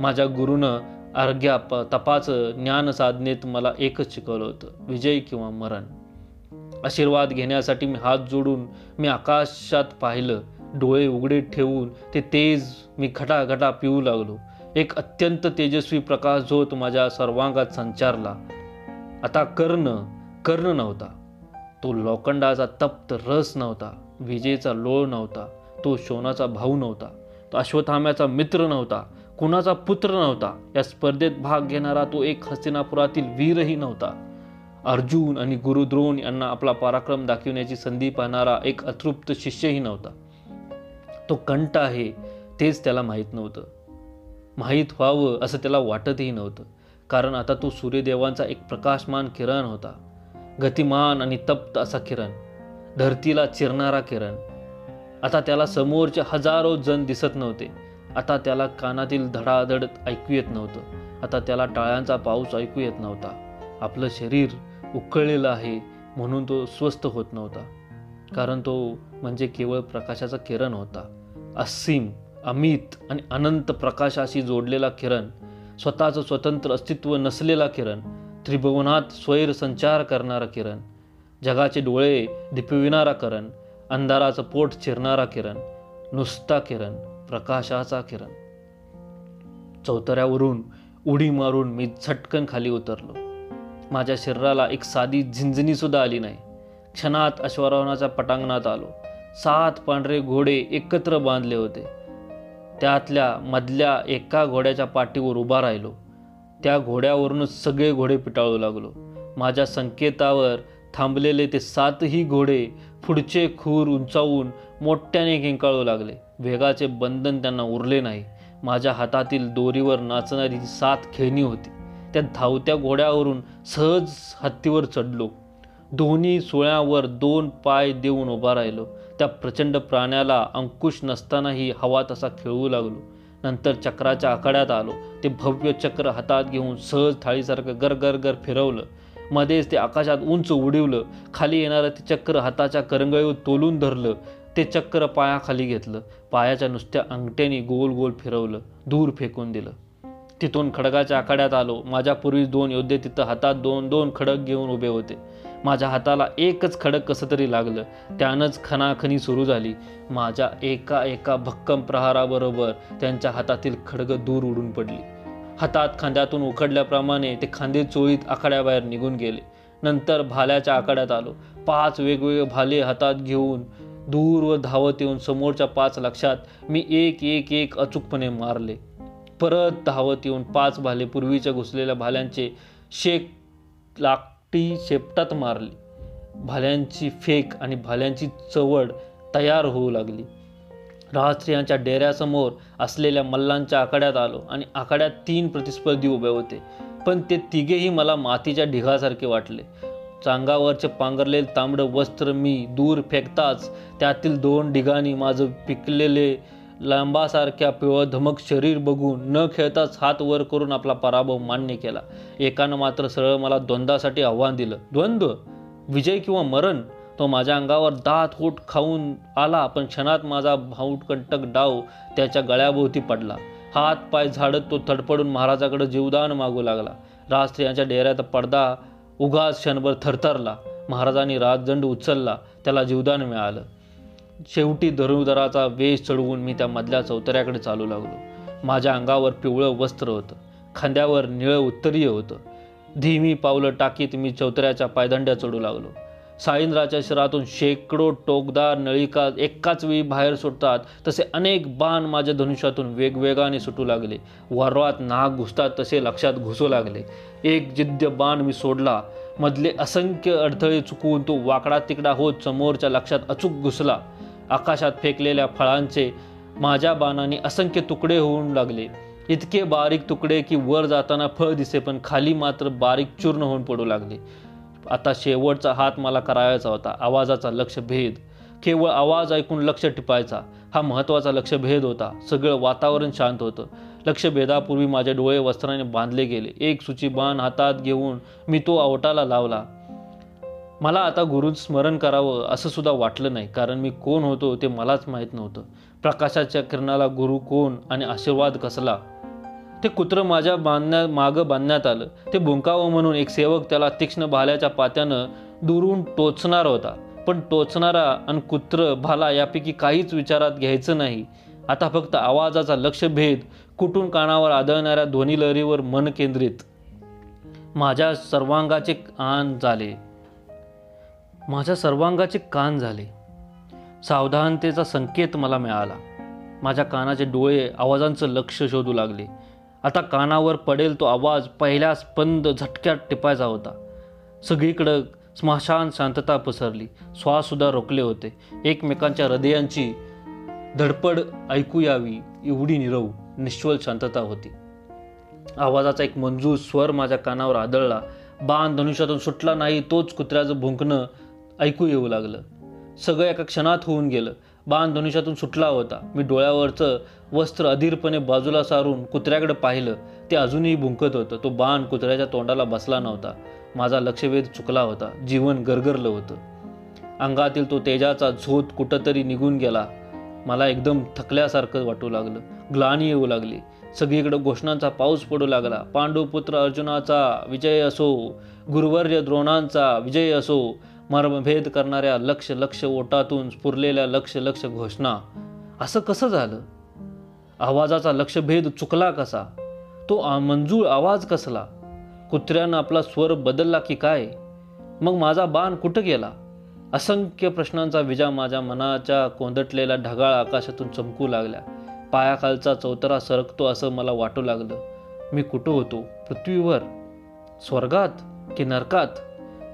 Speaker 1: माझ्या गुरुनं अर्घ्या प तपाचं ज्ञान साधनेत मला एकच शिकवलं होतं विजय किंवा मरण. आशीर्वाद घेण्यासाठी मी हात जोडून मी आकाशात पाहिलं डोळे उघडे ठेवून ते तेज मी घटाघटा पिऊ लागलो. एक अत्यंत तेजस्वी प्रकाश झोत माझ्या सर्वांगात संचारला. आता कर्ण कर्ण नव्हता. तो लोखंडाचा तप्त रस नव्हता विजेचा लोळ नव्हता तो शोनाचा भाऊ नव्हता तो अश्वत्थाम्याचा मित्र नव्हता कुणाचा पुत्र नव्हता. या स्पर्धेत भाग घेणारा तो एक हस्तिनापुरातील वीरही नव्हता. अर्जुन आणि गुरुद्रोण यांना आपला पराक्रम दाखविण्याची संधी पाहणारा एक अतृप्त शिष्यही नव्हता. तो कंठ आहे तेच त्याला माहीत नव्हतं. माहीत व्हावं असं त्याला वाटतही नव्हतं कारण आता तो सूर्यदेवांचा एक प्रकाशमान किरण होता. गतिमान आणि तप्त असा किरण धरतीला चिरणारा किरण. आता त्याला समोरचे हजारो जण दिसत नव्हते. आता त्याला कानातील धडाधड ऐकू येत नव्हतं. आता त्याला टाळ्यांचा पाऊस ऐकू येत नव्हता. आपलं शरीर उकळलेलं आहे म्हणून तो स्वस्थ होत नव्हता. कारण तो म्हणजे केवळ प्रकाशाचा किरण होता. असीम अमित आणि अनंत प्रकाशाशी जोडलेला किरण स्वतःचं स्वतंत्र अस्तित्व नसलेला किरण त्रिभुवनात स्वैर संचार करणारा किरण जगाचे डोळे दिपविणारा किरण अंधाराचं पोट चिरणारा किरण नुसता किरण प्रकाशाचा किरण. चौतऱ्यावरून उडी मारून मी झटकन खाली उतरलो. माझ्या शरीराला एक साधी झिंजणीसुद्धा आली नाही. क्षणात अश्वारोहणाच्या पटांगणात आलो. सात पांढरे घोडे एकत्र बांधले होते. त्यातल्या मधल्या एका घोड्याच्या पाठीवर उभा राहिलो. त्या घोड्यावरूनच सगळे घोडे पिटाळू लागलो. माझ्या संकेतावर थांबलेले ते सातही घोडे पुढचे खूर उंचावून मोठ्याने किंकाळू लागले. वेगाचे बंधन त्यांना उरले नाही. माझ्या हातातील दोरीवर नाचणारी सात खेळणी होती. त्या धावत्या घोड्यावरून सहज हत्तीवर चढलो. दोन्ही सुळ्यावर दोन पाय देऊन उभा राहिलो. त्या प्रचंड प्राण्याला अंकुश नसतानाही हवा तसा खेळू लागलो. नंतर चक्राच्या आखाड्यात आलो. ते भव्य चक्र हातात घेऊन सहज थाळीसारखं गर गर गर फिरवलं. मध्येच ते आकाशात उंच उडवलं. खाली येणारं ते चक्र हाताच्या करंगळीवर तोलून धरलं. ते चक्र पायाखाली घेतलं. पायाच्या नुसत्या अंगठ्याने गोल गोल फिरवलं. दूर फेकून दिलं. तिथून खडगाच्या आखाड्यात आलो. माझ्यापूर्वी दोन योद्धे तिथं हातात दोन दोन खडक घेऊन उभे होते. माझ्या हाताला एकच खडक कसं तरी लागलं. त्यानंच खणाखणी सुरू झाली. माझ्या एका एका भक्कम प्रहाराबरोबर त्यांच्या हातातील खडग दूर उडून पडली. हातात खांद्यातून उखडल्याप्रमाणे ते खांदे चोळीत आखाड्याबाहेर निघून गेले. नंतर भाल्याच्या आखाड्यात आलो. पाच वेगवेगळे भाले हातात घेऊन दूरवर धावत येऊन समोरच्या पाच लक्षात मी एक एक एक अचूकपणे मारले. परत धावत येऊन पाच भाले पूर्वीच्या घुसलेल्या भाल्यांचे शेक ती शेपटात मारली. भाल्यांची फेक आणि भाल्यांची चवड तयार होऊ लागली. राजस्त्रियांच्या डेऱ्यासमोर असलेल्या मल्लांच्या आखाड्यात आलो आणि आखाड्यात तीन प्रतिस्पर्धी उभे होते. पण ते तिघेही मला मातीच्या ढिगासारखे वाटले. चांगावरचे पांघरलेले तांबडं वस्त्र मी दूर फेकताच त्यातील दोन ढिगाणी माझं पिकलेले लांबासारख्या पिवळ धमक शरीर बघून न खेळताच हात वर करून आपला पराभव मान्य केला. एकानं मात्र सरळ मला द्वंद्वासाठी आव्हान दिलं. द्वंद्व विजय किंवा मरण तो माझ्या अंगावर दात होट खाऊन आला पण क्षणात माझा भाऊटकंटक डाव त्याच्या गळ्याभोवती पडला. हात पाय झाडत तो तडपडून महाराजाकडे जीवदान मागू लागला. राजस्त्रियांच्या डेऱ्यात पडदा उगाच क्षणभर थरथरला. महाराजांनी राजदंड उचलला. त्याला जीवदान मिळालं. शेवटी धनुधराचा वेश चढवून मी त्या मधल्या चौतऱ्याकडे चालू लागलो. माझ्या अंगावर पिवळं वस्त्र होतं. खांद्यावर निळं उत्तरीय होतं. धीमी पावलं टाकीत मी चौतऱ्याच्या पायदंड्या चढू लागलो. साईंद्राच्या शरीरातून शेकडो टोकदार नळिका एकाच वेळी बाहेर सुटतात. तसे अनेक बाण माझ्या धनुष्यातून वेगवेगाने सुटू लागले. वरवात नाग घुसतात तसे लक्षात घुसू लागले. एक जिद्द बाण मी सोडला. मधले असंख्य अडथळे चुकवून तो वाकडा तिकडा होत समोरच्या लक्षात अचूक घुसला. आकाशात फेकलेल्या फळांचे माझ्या बाणाने असंख्य तुकडे होऊन लागले. इतके बारीक तुकडे की वर जाताना फळ दिसे पण खाली मात्र बारीक चूर्ण होऊन पडू लागले. आता शेवटचा हात मला करायचा होता. आवाजाचा लक्ष भेद केवळ आवाज ऐकून लक्ष टिपायचा. हा महत्त्वाचा लक्ष भेद होता. सगळं वातावरण शांत होतं. लक्ष भेदापूर्वी माझे डोळे वस्त्राने बांधले गेले. एक सुची बाण हातात घेऊन मी तो आवटाला लावला. मला आता गुरु स्मरण करावं असं सुद्धा वाटलं नाही. कारण मी कोण होतो ते मलाच माहीत नव्हतं. प्रकाशाच्या किरणाला गुरु कोण आणि आशीर्वाद कसला? ते कुत्रं माझ्या बांधण्या मागं बांधण्यात आलं. ते भुंकावं म्हणून एक सेवक त्याला तीक्ष्ण भाल्याच्या पात्यानं दुरून टोचणार होता. पण टोचणारा आणि कुत्र भाला यापैकी काहीच विचारात घ्यायचं नाही. आता फक्त आवाजाचा लक्षभेद कुठून कानावर आदळणाऱ्या ध्वनी लहरीवर मन केंद्रित. माझ्या सर्वांगाचे आन झाले. माझ्या सर्वांगाचे कान झाले. सावधानतेचा संकेत मला मिळाला. माझ्या कानाचे डोळे आवाजांचं लक्ष शोधू लागले. आता कानावर पडेल तो आवाज पहिल्या स्पंद झटक्यात टिपायचा होता. सगळीकडं स्मशान शांतता पसरली. श्वाससुद्धा रोखले होते. एकमेकांच्या हृदयांची धडपड ऐकू यावी एवढी निरव निश्वल शांतता होती. आवाजाचा एक मंजूर स्वर माझ्या कानावर आदळला. बाण धनुष्यातून सुटला नाही तोच कुत्र्याचं भुंकणं ऐकू येऊ लागलं. सगळं एका क्षणात होऊन गेलं. बाण धनुष्यातून सुटला होता. मी डोळ्यावरचं वस्त्र अधीरपणे बाजूला सारून कुत्र्याकडे पाहिलं. ते अजूनही भुंकत होतं. तो बाण कुत्र्याच्या तोंडाला बसला नव्हता. माझा लक्षवेध चुकला होता. जीवन गरगरलं होतं. अंगातील तो तेजाचा झोत कुठंतरी निघून गेला. मला एकदम थकल्यासारखं वाटू लागलं. ग्लानी येऊ लागली. सगळीकडे घोषणांचा पाऊस पडू लागला. पांडुपुत्र अर्जुनाचा विजय असो गुरुवर्य द्रोणांचा विजय असो मर्मभेद करणाऱ्या लक्ष लक्ष ओटातून स्फुरलेल्या लक्ष लक्ष घोषणा. असं कसं झालं? आवाजाचा लक्षभेद चुकला कसा? तो मंजूळ आवाज कसला? कुत्र्यानं आपला स्वर बदलला की काय? मग माझा बाण कुठं गेला? असंख्य प्रश्नांचा विजा माझ्या मनाच्या कोंदटलेल्या ढगाळ आकाशातून चमकू लागल्या. पायाखालचा चौतरा सरकतो असं मला वाटू लागलं. मी कुठं होतो? पृथ्वीवर? स्वर्गात की नरकात?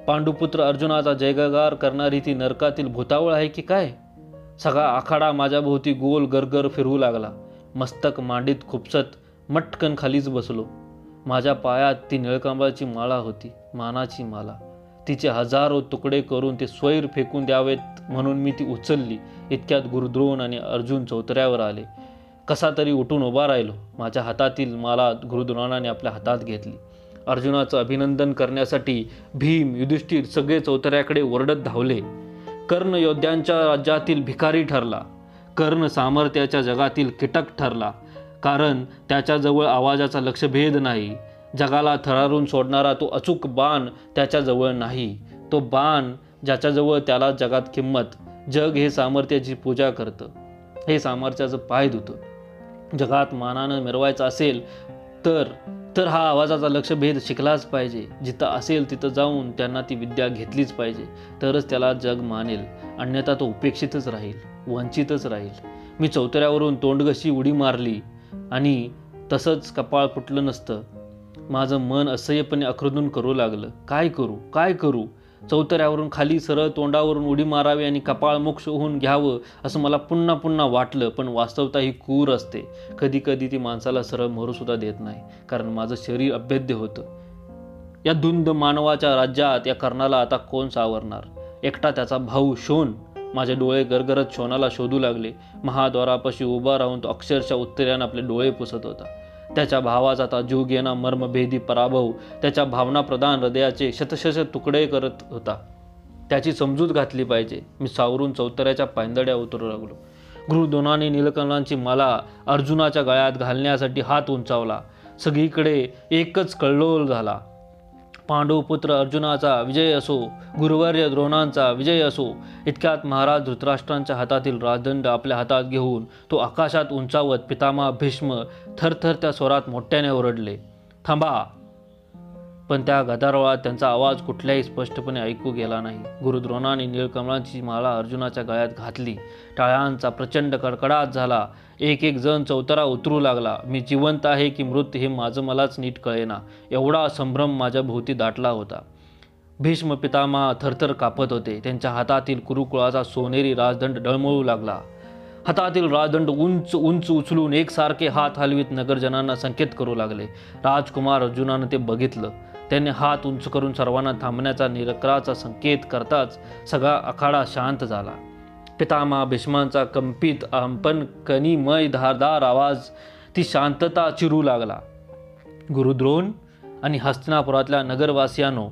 Speaker 1: पांडुपुत्र अर्जुनाचा जयगार करणारी ती नरकातील भूतावळ आहे की काय? सगळा आखाडा माझ्याभोवती गोल गरगर फिरवू लागला. मस्तक मांडीत खुपसत मटकन खालीच बसलो. माझ्या पायात ती निळकांबाची माळा होती मानाची माला. तिचे हजारो तुकडे करून ते स्वैर फेकून द्यावेत म्हणून मी ती उचलली. इतक्यात गुरुद्रोण आणि अर्जुन चौतऱ्यावर आले. कसा तरी उठून उभा राहिलो. माझ्या हातातील माला गुरुद्रोणाने आपल्या हातात घेतली. अर्जुनाचं अभिनंदन करण्यासाठी भीम युधिष्ठिर सगळे चौतऱ्याकडे ओरडत धावले. कर्ण योद्ध्यांच्या राज्यातील भिकारी ठरला. कर्ण सामर्थ्याच्या जगातील कीटक ठरला. कारण त्याच्याजवळ आवाजाचा लक्षभेद नाही. जगाला थरारून सोडणारा तो अचूक बाण त्याच्याजवळ नाही. तो बाण ज्याच्याजवळ त्याला जगात किंमत जग हे सामर्थ्याची पूजा करतं. हे सामर्थ्याचं पाय धुतं. जगात मानानं मिरवायचं असेल तर तर हा आवाजाचा लक्षभेद शिकलाच पाहिजे. जिथं असेल तिथं जाऊन त्यांना ती विद्या घेतलीच पाहिजे. तरच त्याला जग मानेल. अन्यथा तो उपेक्षितच राहील वंचितच राहील. मी चौतऱ्यावरून तोंडगशी उडी मारली आणि तसंच कपाळ फुटलं नसतं. माझं मन असह्यपणे अखरुदून करू लागलं. काय करू? काय करू? चौतऱ्यावरून खाली सरळ तोंडावरून उडी मारावी आणि कपाळ मोक्ष होऊन घ्यावं असं मला पुन्हा पुन्हा वाटलं पण वास्तवता ही क्रूर असते. कधी कधी ती माणसाला सरळ मरूसुद्धा देत नाही कारण माझं शरीर अभेद्य होतं. या धुंद मानवाच्या राज्यात या कर्णाला आता कोण सावरणार? एकटा त्याचा भाऊ शोन. माझे डोळे गरगरत शोनाला शोधू लागले. महाद्वारापाशी उभा राहून तो अक्षरशः उत्तरेनं आपले डोळे पुसत होता. त्याच्या भावाचा आता जीव घेणा मर्मभेदी पराभव त्याच्या भावनाप्रधान हृदयाचे शतशश तुकडे करत होता. त्याची समजूत घातली पाहिजे. मी सावरून चौतऱ्याच्या पायंदड्या उतरू लागलो. गृहदोनाने नीलकमलांची माला अर्जुनाच्या गळ्यात घालण्यासाठी हात उंचावला. सगळीकडे एकच कल्लोल झाला. पांडुपुत्र अर्जुनाचा विजय असो गुरुवर्य द्रोणांचा विजय असो इतक्यात महाराज धृतराष्ट्रांच्या हातातील राजदंड आपल्या हातात घेऊन तो आकाशात उंचावत पितामह भीष्म थरथर त्या स्वरात मोठ्याने ओरडले थांबा पण त्या गदारोळात त्यांचा आवाज कुठल्याही स्पष्टपणे ऐकू गेला नाही. गुरुद्रोणाने निळकमळाची माळा अर्जुनाच्या गळ्यात घातली. टाळ्यांचा प्रचंड कडकडाट झाला. एक एक जण चौतरा उतरू लागला. मी जिवंत आहे की मृत हे माझं मलाच नीट कळेना. एवढा संभ्रम माझ्या भोवती दाटला होता. भीष्म पितामह थरथर कापत होते. त्यांच्या हातातील कुरुकुळाचा सोनेरी राजदंड डळमळू लागला. हातातील राजदंड उंच उंच उचलून एकसारखे हात हलवीत नगरजनांना संकेत करू लागले. राजकुमार अर्जुनानं ते बघितलं. त्याने हात उंच करून सर्वांना थांबण्याचा निरकराचा संकेत करताच सगळा आखाडा शांत झाला. पितामहा भीष्मांचा कंपित अंपन कनिमय धारदार आवाज ती शांतता चिरू लागला. गुरुद्रोण आणि हस्तिनापुरातल्या नगरवासियांनो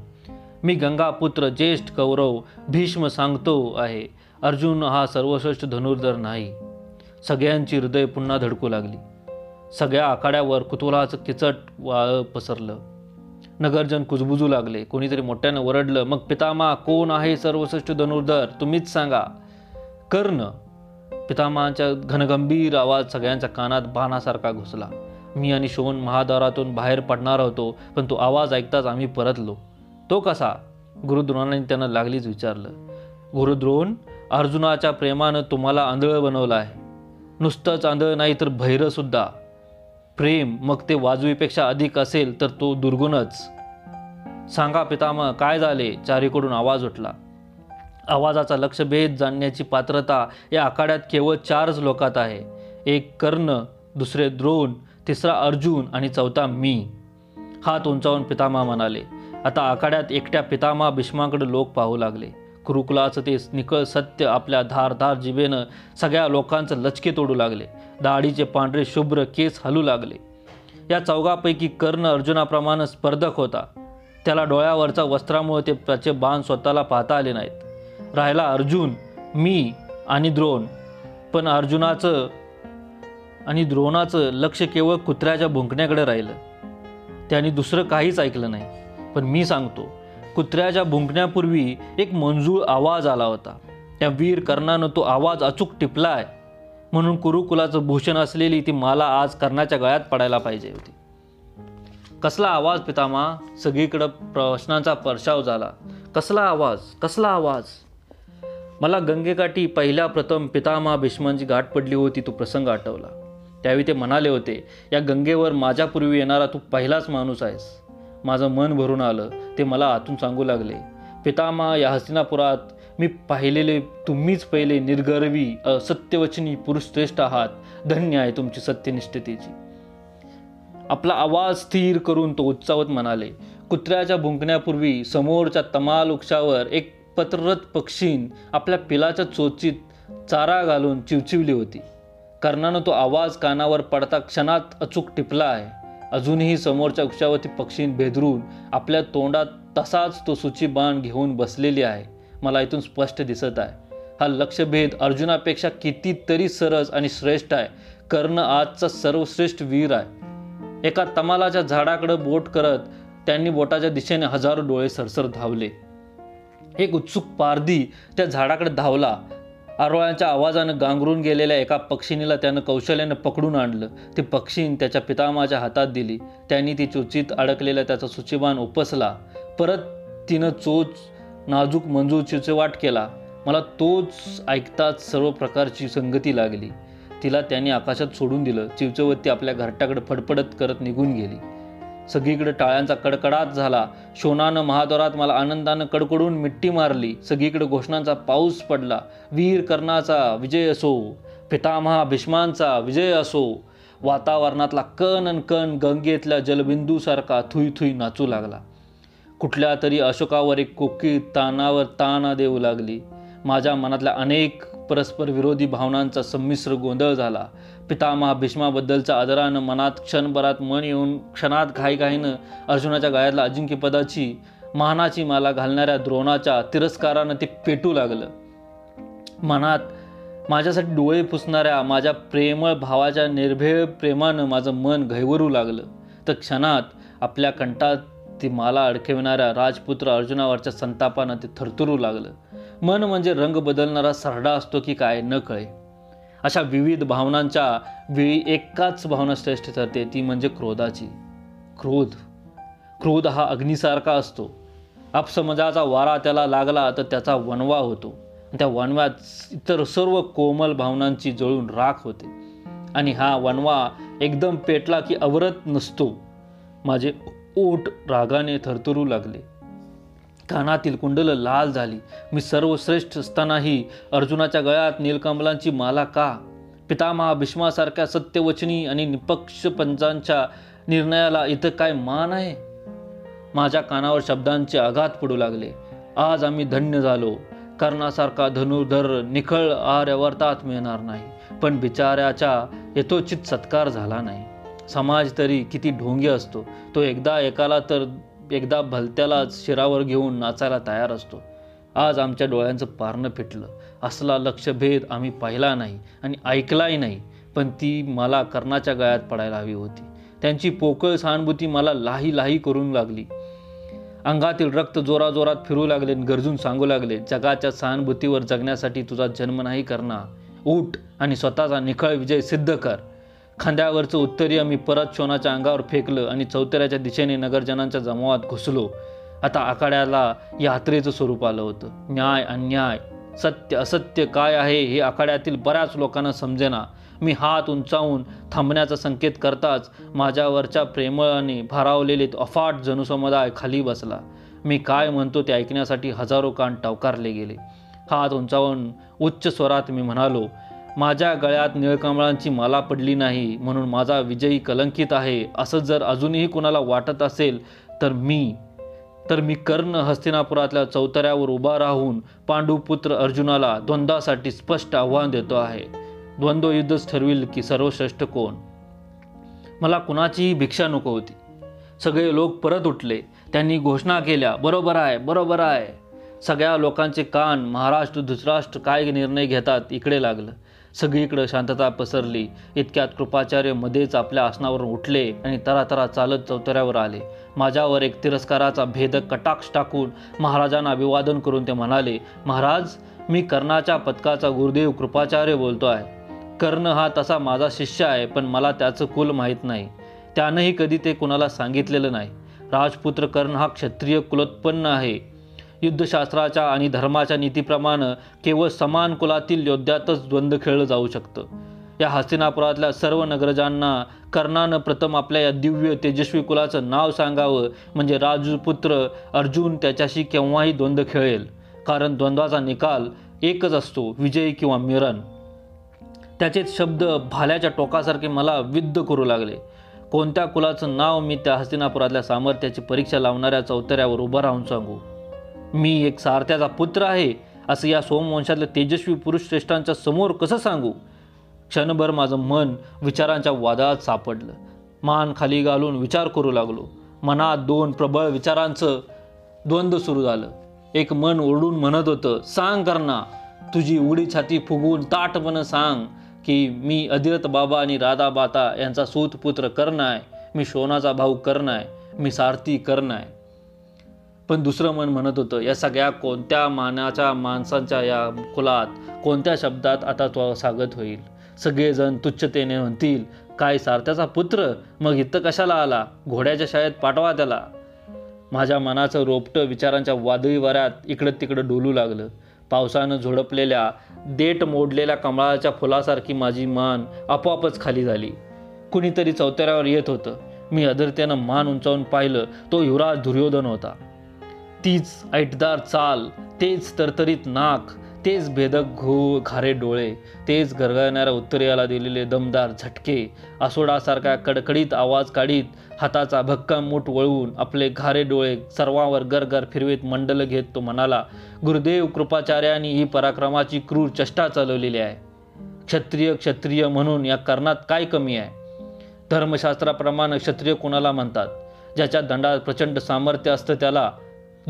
Speaker 1: मी गंगापुत्र ज्येष्ठ कौरव भीष्म सांगतो आहे अर्जुन हा सर्वश्रेष्ठ धनुर्धर नाही. सगळ्यांची हृदय पुन्हा धडकू लागली. सगळ्या आखाड्यावर कुतूहलाचं किचट वाळ पसरलं. नगरजन कुजबुजू लागले. कोणीतरी मोठ्यानं ओरडलं मग पितामा कोण आहे सर्वश्रेष्ठ धनुर्धर? तुम्हीच सांगा. कर्ण पितामाच्या घनगंभीर आवाज सगळ्यांच्या कानात बाणासारखा घुसला. मी आणि शोन महाद्वारातून बाहेर पडणार होतो पण तो आवाज ऐकताच आम्ही परतलो. तो कसा? गुरुद्रोणाने त्यांना लागलीच विचारलं. गुरुद्रोण अर्जुनाच्या प्रेमानं तुम्हाला आंधळं बनवलं आहे. नुसतंच आंधळं नाही तर भैरसुद्धा सुद्धा. प्रेम मग ते वाजवीपेक्षा अधिक असेल तर तो दुर्गुणच. सांगा पितामह काय झाले? चारीकडून आवाज उठला. आवाजाचा लक्षभेद जाणण्याची पात्रता या आखाड्यात केवळ चारच लोकात आहे. एक कर्ण दुसरे द्रोण तिसरा अर्जुन आणि चौथा मी. हात उंचावून पितामा म्हणाले. आता आखाड्यात एकट्या पितामा भीष्माकडे लोक पाहू लागले. कुरुकुलाचं ते निकळ सत्य आपल्या धारधार जिभेनं सगळ्या लोकांचं लचके तोडू लागले. दाढीचे पांढरे शुभ्र केस हलू लागले. या चौघापैकी कर्ण अर्जुनाप्रमाणे स्पर्धक होता. त्याला डोळ्यावरचा वस्त्रामुळे ते त्याचे बाण स्वतःला पाहता आले नाहीत. राहिला अर्जुन मी आणि द्रोण. पण अर्जुनाचं आणि द्रोणाचं लक्ष केवळ कुत्र्याच्या भुंकण्याकडे राहिलं. त्याने दुसरं काहीच ऐकलं नाही. पण मी सांगतो कुत्र्याच्या भुंकण्यापूर्वी एक मंजूळ आवाज आला होता. त्या वीर कर्णानं तो आवाज अचूक टिपलाय. म्हणून कुरुकुलाचं भूषण असलेली ती माला आज कर्णाच्या गळ्यात पडायला पाहिजे होती. कसला आवाज पितामा सगळीकडं प्रश्नांचा परशाव झाला. कसला आवाज? कसला आवाज? मला गंगेकाठी पहिल्या प्रथम पितामा भीष्मांची गाठ पडली होती तो प्रसंग आठवला. त्यावेळी ते म्हणाले होते या गंगेवर माझ्यापूर्वी येणारा तू पहिलाच माणूस आहेस. माझं मन भरून आलं ते मला आतून सांगू लागले. पितामा या हस्तिनापुरात मी पाहिलेले तुम्हीच पहिले निर्गर्वी सत्यवचनी पुरुष श्रेष्ठ आहात. धन्य आहे तुमची सत्यनिष्ठतेची. आपला आवाज स्थिर करून तो उच्चावत म्हणाले कुत्र्याच्या भुंकण्यापूर्वी समोरच्या तमाल वृक्षावर एक पत्ररथ पक्षीन आपल्या पिलाच्या चोचीत चारा घालून चिवचिवली होती. कर्णानं तो आवाज कानावर पडता क्षणात अचूक टिपला आहे. अजूनही समोरच्या वृक्षावरती पक्षीन भेदरून आपल्या तोंडात तसाच तो सुची बाण घेऊन बसलेली आहे. मला इथून स्पष्ट दिसत आहे. हा लक्षभेद अर्जुनापेक्षा कितीतरी सरस आणि श्रेष्ठ आहे. कर्ण आजचा सर्वश्रेष्ठ वीर आहे. एका तमालाच्या झाडाकडे बोट करत त्यांनी बोटाच्या दिशेने हजारो डोळे सरसर धावले. एक उत्सुक पारधी त्या झाडाकडे धावला. आरोळ्यांच्या आवाजानं गांगरून गेलेल्या एका पक्षिणीला त्यानं कौशल्यानं पकडून आणलं. ते पक्षीन त्याच्या पितामाच्या हातात दिली. त्यांनी ती चोचीत अडकलेला त्याचा सुचिबान उपसला. परत तिनं चोच नाजूक मंजूर चिचवाट केला. मला तोच ऐकताच सर्व प्रकारची संगती लागली. तिला त्यांनी आकाशात सोडून दिलं. चिवचवती आपल्या घरट्याकडे फडफडत करत निघून गेली. सगळीकडे टाळ्यांचा कडकडाट झाला. शोनानं महाद्वारात मला आनंदानं कडकडून मिट्टी मारली. सगळीकडे घोषणांचा पाऊस पडला. वीर कर्णाचा विजय असो पितामहा भीष्मांचा विजय असो वातावरणातला कण अन कण गंगेतल्या जलबिंदूसारखा थुई थुई नाचू लागला. कुठल्या तरी अशोकावर एक कोकी तानावर ताना देऊ लागली. माझ्या मनातल्या अनेक परस्पर विरोधी भावनांचा संमिश्र गोंधळ झाला. पितामहा भीष्माबद्दलच्या आदरानं मनात क्षणभरात मन येऊन क्षणात घाईघाईनं अर्जुनाच्या गायातल्या अजिंक्यपदाची मानाची माला घालणाऱ्या द्रोणाच्या तिरस्कारानं ते पेटू लागलं. मनात माझ्यासाठी डोळे पुसणाऱ्या माझ्या प्रेमळ भावाच्या निर्भेळ प्रेमानं माझं मन घैवरू लागलं. तर क्षणात आपल्या कंठात ती माला अडकविणाऱ्या राजपुत्र अर्जुनावरच्या संतापानं ते थरथरू लागलं. मन म्हणजे रंग बदलणारा सरडा असतो की काय न कळे. अशा विविध भावनांच्या वेळी एकाच भावना श्रेष्ठ ठरते ती म्हणजे क्रोधाची. क्रोध. क्रोध हा अग्निसारखा असतो. अपसमजाचा वारा त्याला लागला तर त्याचा वनवा होतो. त्या वनव्यात इतर सर्व कोमल भावनांची जळून राख होते. आणि हा वनवा एकदम पेटला की अवरत नसतो. माझे ओट रागाने थरथरू लागले. कानातील कुंडल लाल झाली. मी सर्वश्रेष्ठ असतानाही अर्जुनाच्या गळ्यात नीलकमलांची माला का? पितामहा भीष्मासारख्या सत्यवचनी आणि निपक्ष पंचांच्या निर्णयाला इथं काय मान आहे? माझ्या कानावर शब्दांचे आघात पडू लागले. आज आम्ही धन्य झालो. कर्णासारखा धनुर्धर निखळ आर्यवर्तात मिळणार नाही. पण बिचाऱ्याचा यथोचित सत्कार झाला नाही. समाज तरी किती ढोंगी असतो. तो एकदा एकाला तर एकदा भलत्यालाच शिरावर घेऊन नाचायला तयार असतो. आज आमच्या डोळ्यांचं पारणं फिटलं. असला लक्षभेद आम्ही पाहिला नाही आणि ऐकलाही नाही पण ती मला कर्णाच्या गळ्यात पडायला हवी होती. त्यांची पोकळ सहानुभूती मला लाही लाही करून लागली. अंगातील रक्त जोराजोरात फिरू लागले गरजून सांगू लागले जगाच्या सहानुभूतीवर जगण्यासाठी तुझा जन्म नाही करणार. उठ आणि स्वतःचा निखळ विजय सिद्ध कर. खांद्यावरचं उत्तरीय मी परत शोनाच्या अंगावर फेकलं आणि चौतऱ्याच्या दिशेने नगरजनांच्या जमावात घुसलो. आता आखाड्याला यात्रेचं स्वरूप आलं होतं. न्याय अन्याय सत्य असत्य काय आहे हे आखाड्यातील बऱ्याच लोकांना समजेना. मी हात उंचावून थांबण्याचा संकेत करताच माझ्यावरच्या प्रेमळाने भारावलेले अफाट जनुसमुदाय खाली बसला. मी काय म्हणतो ते ऐकण्यासाठी हजारो कान टवकारले गेले. हात उंचावून उच्च स्वरात मी म्हणालो माझ्या गळ्यात निळकमळांची माला पडली नाही म्हणून माझा विजयी कलंकित आहे. असं जर अजूनही कुणाला वाटत असेल तर मी तर मी कर्ण हस्तिनापुरातल्या चौतऱ्यावर उभा राहून पांडुपुत्र अर्जुनाला द्वंद्वासाठी स्पष्ट आव्हान देतो आहे. द्वंद्व युद्धच ठरविल की सर्वश्रेष्ठ कोण? मला कुणाचीही भिक्षा नको होती. सगळे लोक परत उठले. त्यांनी घोषणा केल्या बरोबर आहे बरोबर आहे. सगळ्या लोकांचे कान महाराष्ट्र धृतराष्ट्र काय निर्णय घेतात इकडे लागलं. सगळीकडे शांतता पसरली. इतक्यात कृपाचार्य मध्येच आपल्या आसनावरून उठले आणि तरातरा चालत चौतऱ्यावर आले. माझ्यावर एक तिरस्काराचा भेदक कटाक्ष टाकून महाराजांना अभिवादन करून ते म्हणाले महाराज मी कर्णाच्या पथकाचा गुरुदेव कृपाचार्य बोलतो आहे कर्ण हा तसा माझा शिष्य आहे पण मला त्याचं कुल माहीत नाही. त्यानंही कधी ते कुणाला सांगितलेलं नाही. राजपुत्र कर्ण हा क्षत्रिय कुलोत्पन्न आहे. युद्धशास्त्राच्या आणि धर्माच्या नीतीप्रमाणे केवळ समान कुलातील योद्ध्यातच द्वंद्व खेळलं जाऊ शकतं. या हस्तिनापुरातल्या सर्व नगरजांना कर्णानं प्रथम आपल्या या दिव्य तेजस्वी कुलाचं नाव सांगावं म्हणजे राजपुत्र अर्जुन त्याच्याशी केव्हाही द्वंद्व खेळेल. कारण द्वंद्वाचा निकाल एकच असतो विजय किंवा मिरण त्याचेच शब्द भाल्याच्या टोकासारखे मला विद्ध करू लागले. कोणत्या कुलाचं नाव मी त्या हस्तिनापुरातल्या सामर्थ्याची परीक्षा लावणाऱ्या चौतऱ्यावर उभं राहून सांगू? मी एक सारथ्याचा पुत्र आहे असं या सोमवंशातल्या तेजस्वी पुरुष श्रेष्ठांच्या समोर कसं सांगू? क्षणभर माझं मन विचारांच्या वादात सापडलं. मान खाली घालून विचार करू लागलो. मनात दोन प्रबळ विचारांचं द्वंद्व सुरू झालं. एक मन ओरडून म्हणत होतं सांग करना तुझी उडी छाती फुगून ताटपणं सांग की मी अधिरथ बाबा आणि राधा बाता यांचा सूतपुत्र कर्ण आहे मी शोनाचा भाऊ कर्ण आहे मी सारथी कर्ण आहे पण दुसरं मन म्हणत होतं या सगळ्या कोणत्या मानाच्या माणसांच्या या कुलात कोणत्या शब्दात आता तो स्वागत होईल? सगळेजण तुच्छतेने म्हणतील काय सारथ्याचा पुत्र? मग इथं कशाला आला? घोड्याच्या शाळेत पाठवा त्याला. माझ्या मनाचं रोपटं विचारांच्या वादळी वाऱ्यात इकडं तिकडं डोलू लागलं. पावसानं झोडपलेल्या देठ मोडलेल्या कमळाच्या फुलासारखी माझी मान आपोआपच खाली झाली. कुणीतरी चौतऱ्यावर येत होतं. मी अधरतेनं मान उंचावून पाहिलं तो युवराज दुर्योधन होता. तीच ऐटदार चाल तेच तरतरीत नाक तेच भेदक घो घारे डोळे तेच गरगळणाऱ्या उत्तरेला दिलेले दमदार झटके आसोडासारख्या कडकडीत आवाज काढीत हाताचा भक्कम मूठ वळवून आपले घारे डोळे सर्वांवर गरगर फिरवीत मंडल घेत तो म्हणाला गुरुदेव कृपाचार्यांनी ही पराक्रमाची क्रूर चष्टा चालवलेली आहे. क्षत्रिय क्षत्रिय म्हणून या कर्णात काय कमी आहे? धर्मशास्त्राप्रमाणे क्षत्रिय कोणाला म्हणतात? ज्याच्या दंडात प्रचंड सामर्थ्य असतं त्याला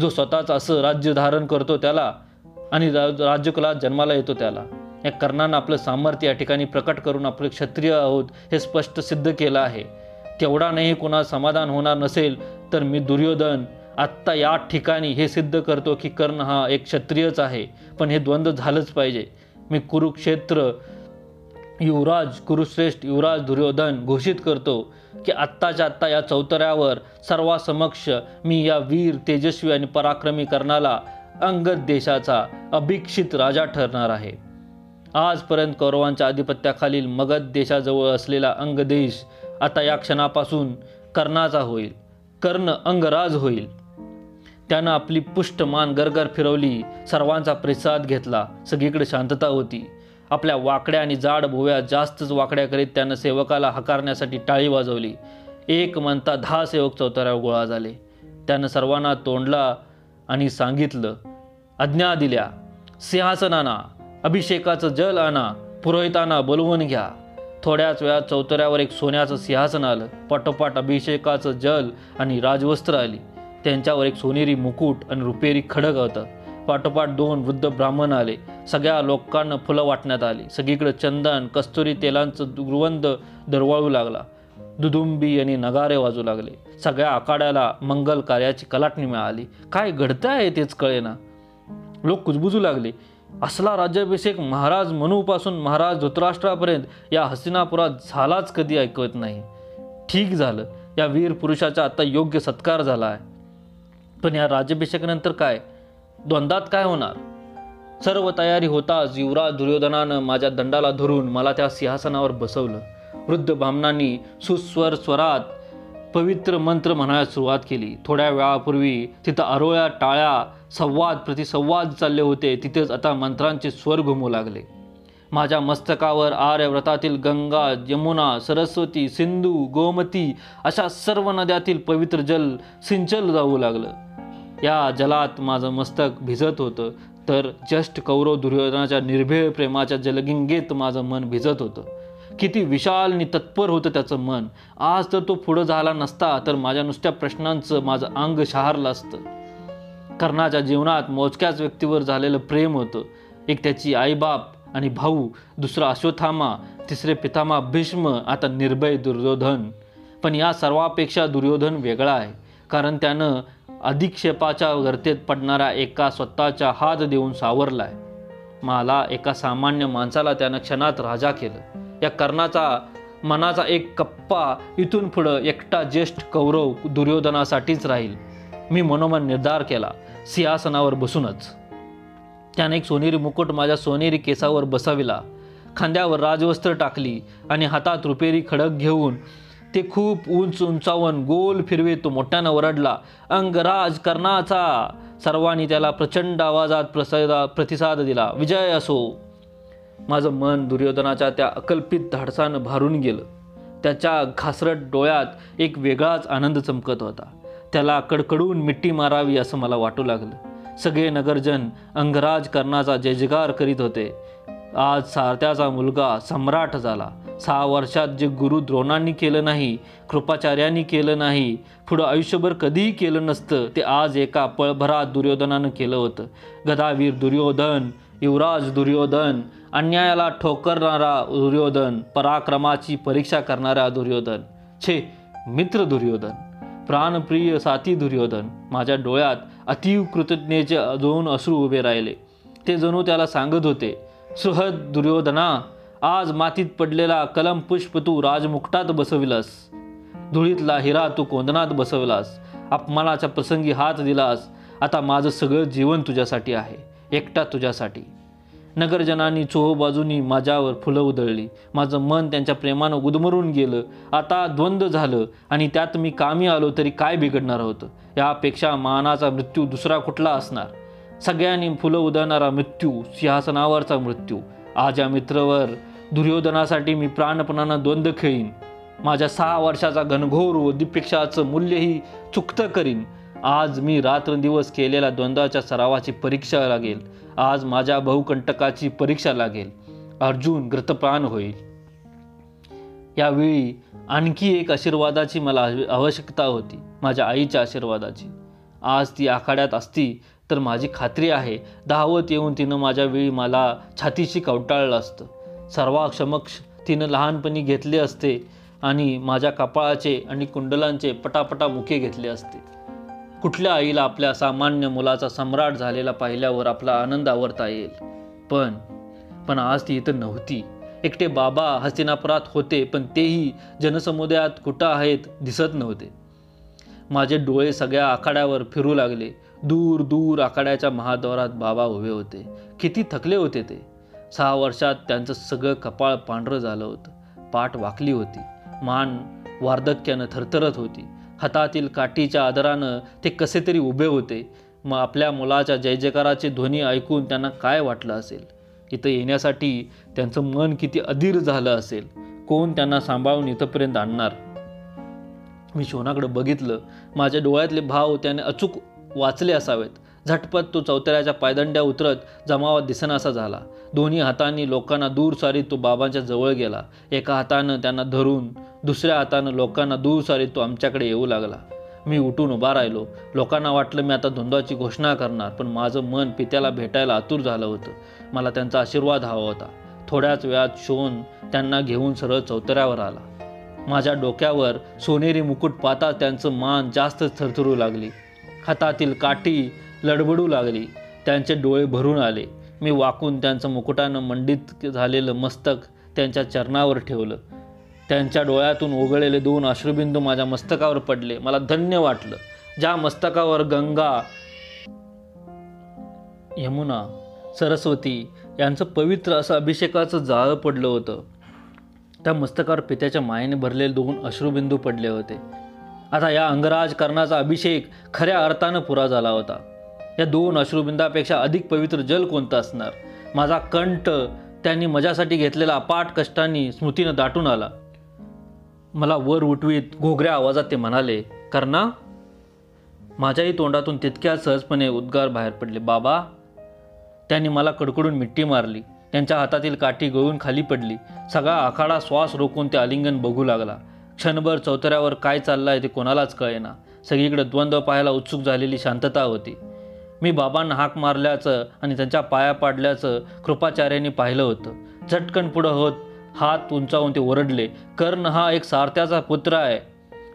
Speaker 1: जो स्वतःच असं राज्य धारण करतो त्याला आणि राज्यकुलात जन्माला येतो त्याला. या कर्णानं आपलं सामर्थ्य या ठिकाणी प्रकट करून आपले क्षत्रिय आहोत हे स्पष्ट सिद्ध केलं आहे. तेवढा नाही कुणा समाधान होणार नसेल तर मी दुर्योधन आत्ता या ठिकाणी हे सिद्ध करतो की कर्ण हा एक क्षत्रियच आहे पण हे द्वंद्व झालंच पाहिजे. मी कुरुक्षेत्र युवराज कुरुश्रेष्ठ युवराज दुर्योधन घोषित करतो की आत्ताच्या आत्ता या चौतऱ्यावर सर्वासमक्ष मी या वीर तेजस्वी आणि पराक्रमी कर्णाला अंगद देशाचा अभिक्षित राजा ठरणार आहे. आजपर्यंत कौरवांच्या आधिपत्याखालील मगध देशाजवळ असलेला अंगदेश आता या क्षणापासून कर्णाचा होईल कर्ण अंगराज होईल. त्यानं आपली पुष्ट मान गरगर फिरवली सर्वांचा प्रतिसाद घेतला सगळीकडे शांतता होती. आपल्या वाकड्या आणि जाड भोव्या जास्तच वाकड्या करीत त्यानं सेवकाला हकारण्यासाठी टाळी वाजवली. एक म्हणता दहा सेवक चौताऱ्यावर गोळा झाले. त्यानं सर्वांना तोंडला आणि सांगितलं आज्ञा दिल्या सिंहासन आणा अभिषेकाचं जल आणा पुरोहितांना बोलवून घ्या. थोड्याच वेळात चौतऱ्यावर एक सोन्याचं सिंहासन आलं. पाठोपाठ अभिषेकाचं जल आणि राजवस्त्र आली. त्यांच्यावर एक सोनेरी मुकुट आणि रुपेरी खडक होतं. पाठोपाठ दोन वृद्ध ब्राह्मण आले. सगळ्या लोकांना फुलं वाटण्यात आली. सगळीकडे चंदन कस्तुरी तेलांचं दुर्वंद दरवाळू लागला. दुदुंबी आणि नगारे वाजू लागले. सगळ्या आखाड्याला मंगल कार्याची कलाटणी मिळाली. काय घडतं आहे तेच कळेना. लोक कुजबुजू लागले. असला राज्याभिषेक महाराज मनूपासून महाराज धृतराष्ट्रापर्यंत या हस्तिनापुरात झालाच कधी ऐकवत नाही. ठीक झालं. या वीर पुरुषाचा आता योग्य सत्कार झाला आहे. पण या राज्याभिषेकानंतर काय? द्वंद्वात काय होणार? सर्व तयारी होताच युवराज दुर्योधनानं माझ्या दंडाला धरून मला त्या सिंहासनावर बसवलं. वृद्ध ब्राह्मणांनी सुस्वर स्वरात पवित्र मंत्र म्हणायला सुरुवात केली. थोड्या वेळापूर्वी तिथं आरोळ्या टाळ्या संवाद प्रतिसंवाद चालले होते. तिथेच आता मंत्रांचे स्वर घुमू लागले. माझ्या मस्तकावर आर्यव्रतातील गंगा यमुना सरस्वती सिंधू गोमती अशा सर्व नद्यातील पवित्र जल सिंचल जाऊ लागलं. या जलात माझं मस्तक भिजत होतं. तर जस्ट कौरव दुर्योधनाच्या निर्भय प्रेमाच्या जलगिंगेत माझं मन भिजत होतं. किती विशाल आणि तत्पर होतं त्याचं मन. आज तर तो पुढं झाला नसता तर माझ्या नुसत्या प्रश्नांचं माझं अंग शहारलं असतं. कर्णाच्या जीवनात मोजक्याच व्यक्तीवर झालेलं प्रेम होतं. एक त्याची आईबाप आणि भाऊ दुसरा अश्वथामा तिसरे पितामा भीष्म आता निर्भय दुर्योधन. पण या सर्वापेक्षा दुर्योधन वेगळा आहे. कारण त्यानं अधिक्षेपाच्या गर्तेत पडणाऱ्या एका स्वतःच्या हात देऊन सावरलाय. मला एका सामान्य माणसाला त्यानं क्षणात राजा केलं. या कर्णाचा मनाचा एक कप्पा इथून पुढं एकटा ज्येष्ठ कौरव दुर्योधनासाठीच राहील. मी मनोमन निर्धार केला सिंहासनावर बसूनच. त्याने एक सोनेरी मुकुट माझ्या सोनेरी केसावर बसविला. खांद्यावर राजवस्त्र टाकली आणि हातात रुपेरी खडक घेऊन ते खूप उंच उंचावून गोल फिरवे तो मोठ्यानं ओरडला अंगराज कर्णाचा सर्वांनी त्याला प्रचंड आवाजात प्रसादा प्रतिसाद दिला विजय असो. माझं मन दुर्योधनाच्या त्या अकल्पित धाडसानं भारून गेलं. त्याच्या घासरट डोळ्यात एक वेगळाच आनंद चमकत होता. त्याला कडकडून मिट्टी मारावी असं मला वाटू लागलं. सगळे नगरजन अंगराज कर्णाचा जयजगार करीत होते. आज सारथ्याचा मुलगा सम्राट झाला. सहा वर्षात जे गुरु द्रोणांनी केलं नाही कृपाचार्यांनी केलं नाही पुढं आयुष्यभर कधीही केलं नसतं ते आज एका पळभरात दुर्योधनानं केलं होतं. गदावीर दुर्योधन युवराज दुर्योधन अन्यायाला ठोकरणारा दुर्योधन पराक्रमाची परीक्षा करणारा दुर्योधन. छे मित्र दुर्योधन. प्राणप्रिय साथी दुर्योधन. माझ्या डोळ्यात अतीव कृतज्ञेचे दोन अश्रू उभे राहिले. ते जणू त्याला सांगत होते सुहद दुर्योधना आज मातीत पडलेला कलम पुष्प तू राजमुकटात बसविलास. धुळीतला हिरा तू कोंदणात बसविलास. अपमानाच्या प्रसंगी हात दिलास. आता माझं सगळं जीवन तुझ्यासाठी आहे. एकटा तुझ्यासाठी. नगरजनांनी बाजूनी माझ्यावर फुलं उधळली. माझं मन त्यांच्या प्रेमानं उदमरून गेलं. आता द्वंद्व झालं आणि त्यात मी कामी आलो तरी काय बिघडणार होतं? यापेक्षा मानाचा मृत्यू दुसरा कुठला असणार? सगळ्यांनी फुलं उधळणारा मृत्यू सिंहासनावरचा मृत्यू. आज या मित्रवर दुर्योधनासाठी मी प्राणपणानं द्वंद्व खेळीन. माझ्या सहा वर्षाचा घनघोर व दीपेक्षाचं मूल्यही चुकतं करीन. आज मी रात्रंदिवस केलेल्या द्वंद्वाच्या सरावाची परीक्षा लागेल. आज माझ्या बहुकंटकाची परीक्षा लागेल. अर्जुन ग्रतप्राण होईल. यावेळी आणखी एक आशीर्वादाची मला आवश्यकता होती माझ्या आईच्या आशीर्वादाची. आज ती आखाड्यात असती तर माझी खात्री आहे दहावत येऊन तिनं माझ्या वेळी मला छातीशी कवटाळलं असतं. सर्वाक्षमक्ष तिनं लहानपणी घेतले असते आणि माझ्या कपाळाचे आणि कुंडलांचे पटापटा मुखे घेतले असते. कुठल्या आईला आपल्या सामान्य मुलाचा सम्राट झालेला पाहिल्यावर आपला आनंद आवरता येईल? पण पण आज ती इथं नव्हती. एकटे बाबा हस्तिनापुरात होते पण तेही जनसमुदायात कुठं आहेत दिसत नव्हते. माझे डोळे सगळ्या आखाड्यावर फिरू लागले. दूर दूर आखाड्याच्या महाद्वारात बाबा उभे होते. किती थकले होते ते. सहा वर्षात त्यांचं सगळं कपाळ पांढरं झालं होतं. पाठ वाकली होती. मान वार्धक्यानं थरथरत होती. हातातील काठीच्या आदरानं ते कसे तरी उभे होते. मग आपल्या मुलाच्या जय जयकाराचे ध्वनी ऐकून त्यांना काय वाटलं असेल? इथं येण्यासाठी त्यांचं मन किती अधीर झालं असेल? कोण त्यांना सांभाळून इथंपर्यंत आणणार? मी शोनाकडे बघितलं. माझ्या डोळ्यातले भाव त्याने अचूक वाचले असावेत. झटपट तो चौतऱ्याच्या पायदंड्या उतरत जमावात दिसनासा झाला. दोन्ही हातांनी लोकांना दूर सारीत तो बाबांच्या जवळ गेला. एका हातानं त्यांना धरून दुसऱ्या हातानं लोकांना दूर सारीत तो आमच्याकडे येऊ लागला. मी उठून उभा राहिलो. लोकांना वाटलं मी आता धुंदाची घोषणा करणार पण माझं मन पित्याला भेटायला आतुर झालं होतं. मला त्यांचा आशीर्वाद हवा होता. थोड्याच वेळात शोन त्यांना घेऊन सरळ चौतऱ्यावर आला. माझ्या डोक्यावर सोनेरी मुकुट पाहता त्यांचं मान जास्त थरथरू लागली. हातातील काठी लडबडू लागली. त्यांचे डोळे भरून आले. मी वाकून त्यांचं मुकुटानं मंडित झालेलं मस्तक त्यांच्या चरणावर ठेवलं. त्यांच्या डोळ्यातून ओघळलेले दोन अश्रुबिंदू माझ्या मस्तकावर पडले. मला धन्य वाटलं. ज्या मस्तकावर गंगा यमुना सरस्वती यांचं पवित्र असं अभिषेकाचं जाळं पडलं होतं. त्या मस्तकावर पित्याच्या मायेने भरलेले दोन अश्रुबिंदू पडले होते. आता या अंगराज कर्णाचा अभिषेक खऱ्या अर्थानं पुरा झाला होता. या दोन अश्रुबिंदापेक्षा अधिक पवित्र जल कोणतं असणार? माझा कंठ त्यांनी मजासाठी घेतलेला अपाट कष्टांनी स्मृतीनं दाटून आला. मला वर उठवीत घोगऱ्या आवाजात ते म्हणाले कर्णा माझ्याही तोंडातून तितक्या सहजपणे उद्गार बाहेर पडले. बाबा त्यांनी मला कडकडून मिट्टी मारली. त्यांच्या हातातील काठी गळून खाली पडली. सगळा आखाडा श्वास रोखून ते आलिंगन बघू लागला. क्षणभर चौतऱ्यावर काय चाललं आहे ते कोणालाच कळेना. सगळीकडे द्वंद्व पाहायला उत्सुक झालेली शांतता होती. मी बाबांना हाक मारल्याचं आणि त्यांच्या पाया पाडल्याचं कृपाचार्यांनी पाहिलं होतं. झटकन पुढं होत हात उंचावून ते ओरडले कर्ण हा एक सारथ्याचा पुत्र आहे.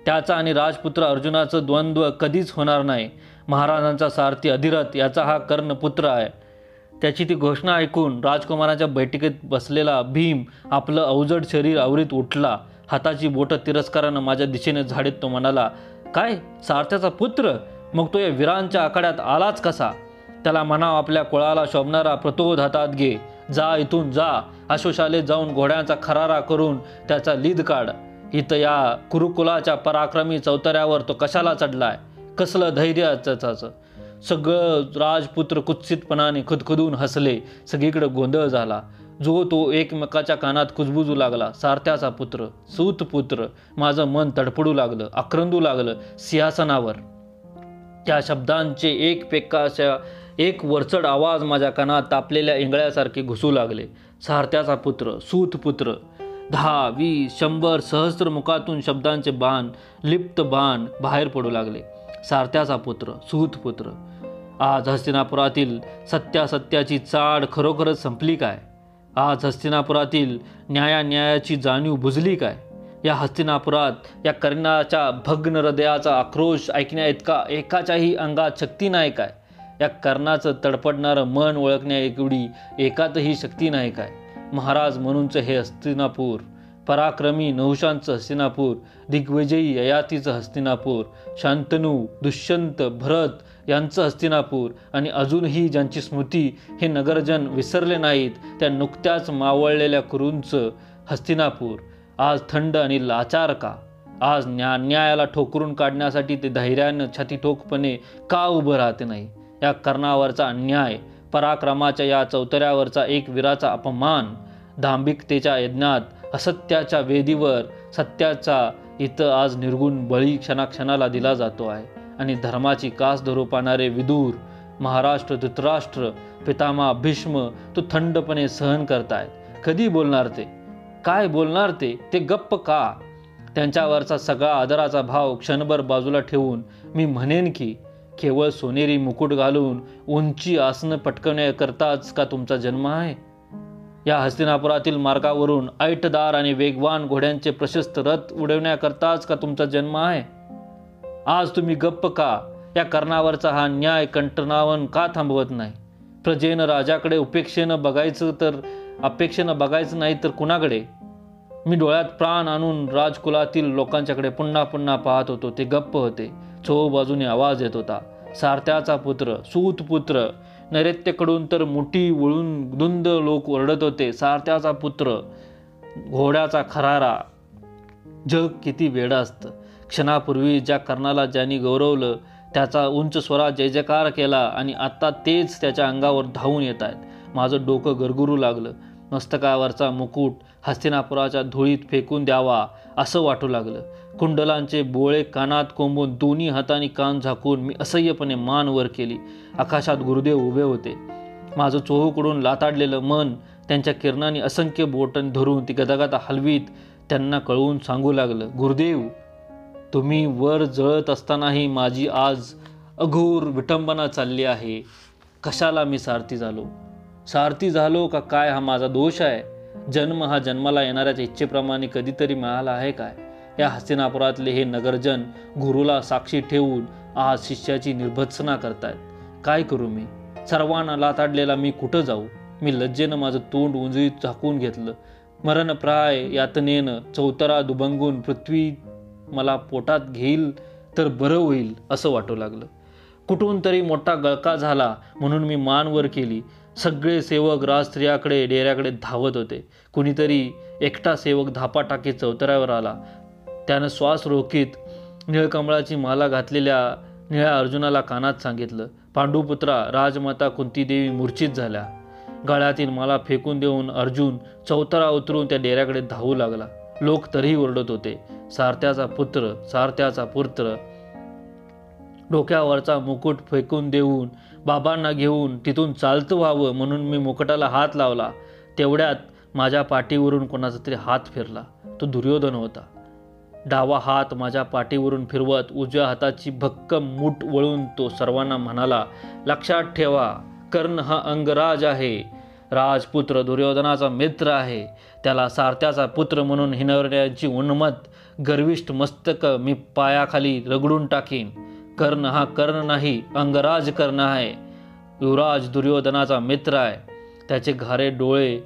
Speaker 1: त्याचा आणि राजपुत्र अर्जुनाचं द्वंद्व कधीच होणार नाही. महाराजांचा सारथी अधिरथ याचा हा कर्ण पुत्र आहे. त्याची ती घोषणा ऐकून राजकुमाराच्या बैठकीत बसलेला भीम आपलं अवजड शरीर आवरीत उठला. हाताची बोटं तिरस्कारानं माझ्या दिशेने झाडीत तो म्हणाला काय? सारथ्याचा पुत्र? मग तो या वीरांच्या आखाड्यात आलाच कसा? त्याला म्हणाव आपल्या कुळाला शोभणारा प्रतोद हातात घे. जा इथून जा. अश्वशालेत जाऊन घोड्यांचा खरारा करून त्याचा लीद काढ. इथं या कुरुकुलाच्या पराक्रमी चौतऱ्यावर तो कशाला चढलाय? कसलं धैर्य त्याचं? सगळं राजपुत्र कुत्सितपणाने खुदखुदून हसले. सगळीकडे गोंधळ झाला. जो तो एकमेकाच्या कानात कुजबुजू लागला सारथ्याचा पुत्र सूत पुत्र माझं मन तडफडू लागलं आक्रंदू लागलं सिंहासनावर. त्या शब्दांचे एक पेकाशा एक वरचढ आवाज माझ्या कानात तापलेल्या इंगळ्यासारखे घुसू लागले. सारथ्याचा पुत्र सूत पुत्र दहा वीस शंभर सहस्र मुखातून शब्दांचे बाण लिप्त बाण बाहेर पडू लागले. सारथ्याचा पुत्र सूत पुत्र आज हस्तिनापुरातील सत्यासत्याची चाड खरोखरच संपली काय? आज हस्तिनापुरातील न्यायान्यायाची जाणीव बुजली काय? या हस्तिनापुरात या कर्णाच्या भग्न हृदयाचा आक्रोश ऐकण्या इतका एकाच्याही अंगात शक्ती नाही काय? या कर्णाचं तडपडणारं मन ओळखण्या एवढी एकातही शक्ती नाही काय? महाराज म्हणूनचं हे हस्तिनापूर पराक्रमी नहुशांचं हस्तिनापूर दिग्विजयी ययातीचं हस्तिनापूर शांतनू दुष्यंत भरत यांचं हस्तिनापूर आणि अजूनही ज्यांची स्मृती हे नगरजन विसरले नाहीत त्या नुकत्याच मावळलेल्या कुरूंचं हस्तिनापूर. आज थंड आणि लाचार का? आज न्या न्यायाला ठोकरून काढण्यासाठी ते धैर्यानं छातीठोकपणे का उभं राहते नाही? या कर्णावरचा अन्याय पराक्रमाच्या या चौतऱ्यावरचा एक वीराचा अपमान दांभिकतेच्या यज्ञात असत्याच्या वेदीवर सत्याचा इथं आज निर्गुण बळी क्षणाक्षणाला दिला जातो आहे. आणि धर्माची कास धरू पाहणारे विदूर महाराष्ट्र धृतराष्ट्र पितामा भीष्म तो थंडपणे सहन करतायत कधी बोलणार ते? काय बोलणार ते? ते गप्प का? त्यांच्यावरचा सगळा आदराचा भाव क्षणभर बाजूला ठेवून मी म्हणेन की केवळ सोनेरी मुकुट घालून उंची आसनं पटकवण्याकरताच का तुमचा जन्म आहे? या हस्तिनापुरातील मार्गावरून ऐटदार आणि वेगवान घोड्यांचे प्रशस्त रथ उडवण्याकरताच का तुमचा जन्म आहे? आज तुम्ही गप्प का? या कर्णावरचा हा न्याय कंटनावन का थांबवत नाही? प्रजेनं राजाकडे उपेक्षेनं बघायचं तर अपेक्षेनं बघायचं नाही तर कुणाकडे? मी डोळ्यात प्राण आणून राजकुलातील लोकांच्याकडे पुन्हा पुन्हा पाहत होतो. ते गप्प होते. चो बाजूने आवाज येत होता. सारथ्याचा पुत्र सूत पुत्र नैऋत्यकडून तर मुठी वळून दुंद लोक ओरडत होते. सारथ्याचा पुत्र घोड्याचा खरारा. जग किती वेडं असतं. क्षणापूर्वी ज्या कर्णाला ज्यांनी गौरवलं त्याचा उंच स्वरात जय जयकार केला आणि आत्ता तेच त्याच्या अंगावर धावून येत आहेत. माझं डोकं गरगुरू लागलं. मस्तकावरचा मुकुट हस्तिनापुराच्या धुळीत फेकून द्यावा असं वाटू लागलं. कुंडलांचे बोळे कानात कोंबून दोन्ही हाताने कान झाकून मी असह्यपणे मान वर केली. आकाशात गुरुदेव उभे होते. माझं चोहूकडून लाताडलेलं मन त्यांच्या किरणाने असंख्य बोटन धरून ती गदागदा हलवीत त्यांना कळवून सांगू लागलं गुरुदेव तुम्ही वर जळत असतानाही माझी आज अघोर विटंबना चालली आहे. कशाला मी सारथी झालो? सारथी झालो का काय हा माझा दोष आहे? जन्म हा जन्माला येणाऱ्याच इच्छेप्रमाणे कधीतरी मिळाला आहे काय? या हस्तिनापुरातले हे नगरजन गुरुला साक्षी ठेवून आज शिष्याची निर्भत्सना करतायत. काय करू मी? सर्वांना लाताडलेला मी कुठं जाऊ? मी लज्जेनं माझं तोंड उंजळीत झाकून घेतलं. मरणप्राय यातनेनं चौतरा दुभंगून पृथ्वी मला पोटात घेईल तर बरं होईल असं वाटू लागलं. कुठून तरी मोठा गळका झाला म्हणून मी मान वर केली. सगळे सेवक राज स्त्रियाकडे डेऱ्याकडे धावत होते. कुणीतरी एकटा सेवक धापा टाकीत चौतऱ्यावर आला. त्यानं श्वास रोखीत निळकमळाची माला घातलेल्या निळ्या अर्जुनाला कानात सांगितलं पांडुपुत्रा राजमाता कुंतीदेवी मूर्छित झाल्या. गळ्यातील माला फेकून देऊन अर्जुन चौतरा उतरून त्या डेऱ्याकडे धावू लागला. लोक तरीही ओरडत होते. सारथ्याचा पुत्र सारथ्याचा पुत्र. डोक्यावरचा मुकुट फेकून देऊन बाबांना घेऊन तिथून चालतं व्हावं म्हणून मी मुकुटाला हात लावला. तेवढ्यात माझ्या पाठीवरून कोणाचा तरी हात फिरला. तो दुर्योधन होता. डावा हात माझ्या पाठीवरून फिरवत उजव्या हाताची भक्कम मूठ वळून तो सर्वांना म्हणाला लक्षात ठेवा कर्ण हा अंगराज आहे. राजपुत्र दुर्योधनाचा मित्र आहे. त्याला सारथ्याचा पुत्र म्हणून हिनवण्याची उन्मत गर्विष्ठ मस्तक मी पायाखाली रगडून टाकीन. कर्ण हा कर्ण नाही अंगराज कर्ण आहे. युवराज दुर्योधनाचा मित्र आहे. त्याचे घारे डोळे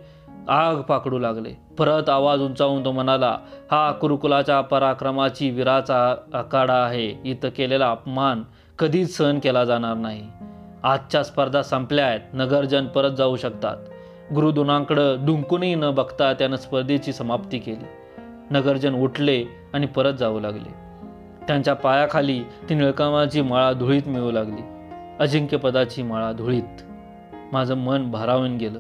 Speaker 1: आग पाकडू लागले. परत आवाज उंचावून तो म्हणाला हा कुरुकुलाच्या पराक्रमाची वीराचा आखाडा आहे. इथं केलेला अपमान कधीच सहन केला जाणार नाही. आजच्या स्पर्धा संपल्या आहेत. नगरजन परत जाऊ शकतात. गुरुदुनांकडं डुंकूनही न बघता त्यानं स्पर्धेची समाप्ती केली. नगरजन उठले आणि परत जाऊ लागले. त्यांच्या पायाखाली ती निळकामाची माळा धुळीत मिळू लागली. अजिंक्यपदाची माळा धुळीत. माझं मन भारावून गेलं.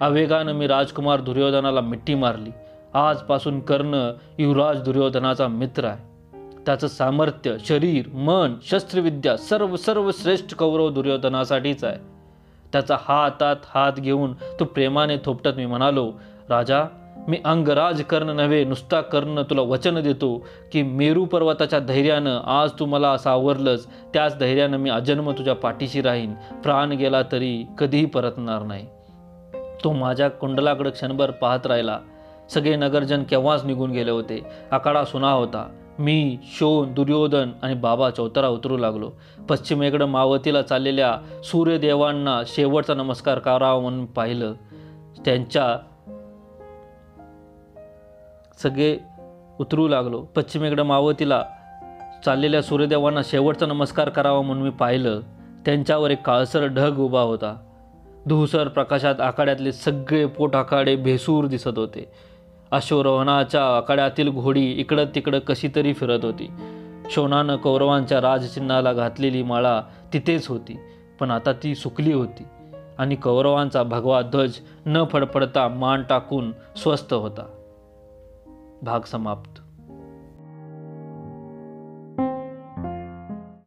Speaker 1: आवेगानं मी राजकुमार दुर्योधनाला मिठी मारली. आजपासून कर्ण युवराज दुर्योधनाचा मित्र आहे. त्याचं सामर्थ्य शरीर मन शस्त्रविद्या सर्व सर्व श्रेष्ठ कौरव दुर्योधनासाठीच आहे. त्याचा हातात हात घेऊन तो प्रेमाने थोपटत मी म्हणालो राजा मी अंगराज कर्ण नव्हे नुसता कर्ण तुला वचन देतो की मेरू पर्वताच्या धैर्यानं आज तू मला सावरलंच त्याच धैर्यानं मी अजन्म तुझ्या पाठीशी राहीन प्राण गेला तरी कधीही परतणार नाही. तो माझ्या कुंडलाकडं क्षणभर पाहत राहिला. सगळे नगरजन केव्हाच निघून गेले होते? आकाडा सुना होता. मी शोन दुर्योधन आणि बाबा चौतारा उतरू लागलो. पश्चिमेकडं मावतीला चाललेल्या सूर्यदेवांना शेवटचा नमस्कार करावा म्हणून पाहिलं. त्यांच्या सगळे उतरू लागलो. पश्चिमेकडं मावतीला चाललेल्या सूर्यदेवांना शेवटचा नमस्कार करावा म्हणून मी पाहिलं. त्यांच्यावर एक काळसर ढग उभा होता. धुसर प्रकाशात आखाड्यातले सगळे पोट आखाडे भेसूर दिसत होते. अश्वरोहणाच्या आकड्यातील घोडी इकडं तिकडं कशी तरी फिरत होती. शोणानं कौरवांच्या राजचिन्हाला घातलेली माळा तिथेच होती पण आता ती सुकली होती आणि कौरवांचा भगवा ध्वज न फडफडता मान टाकून स्वस्थ होता. भाग समाप्त.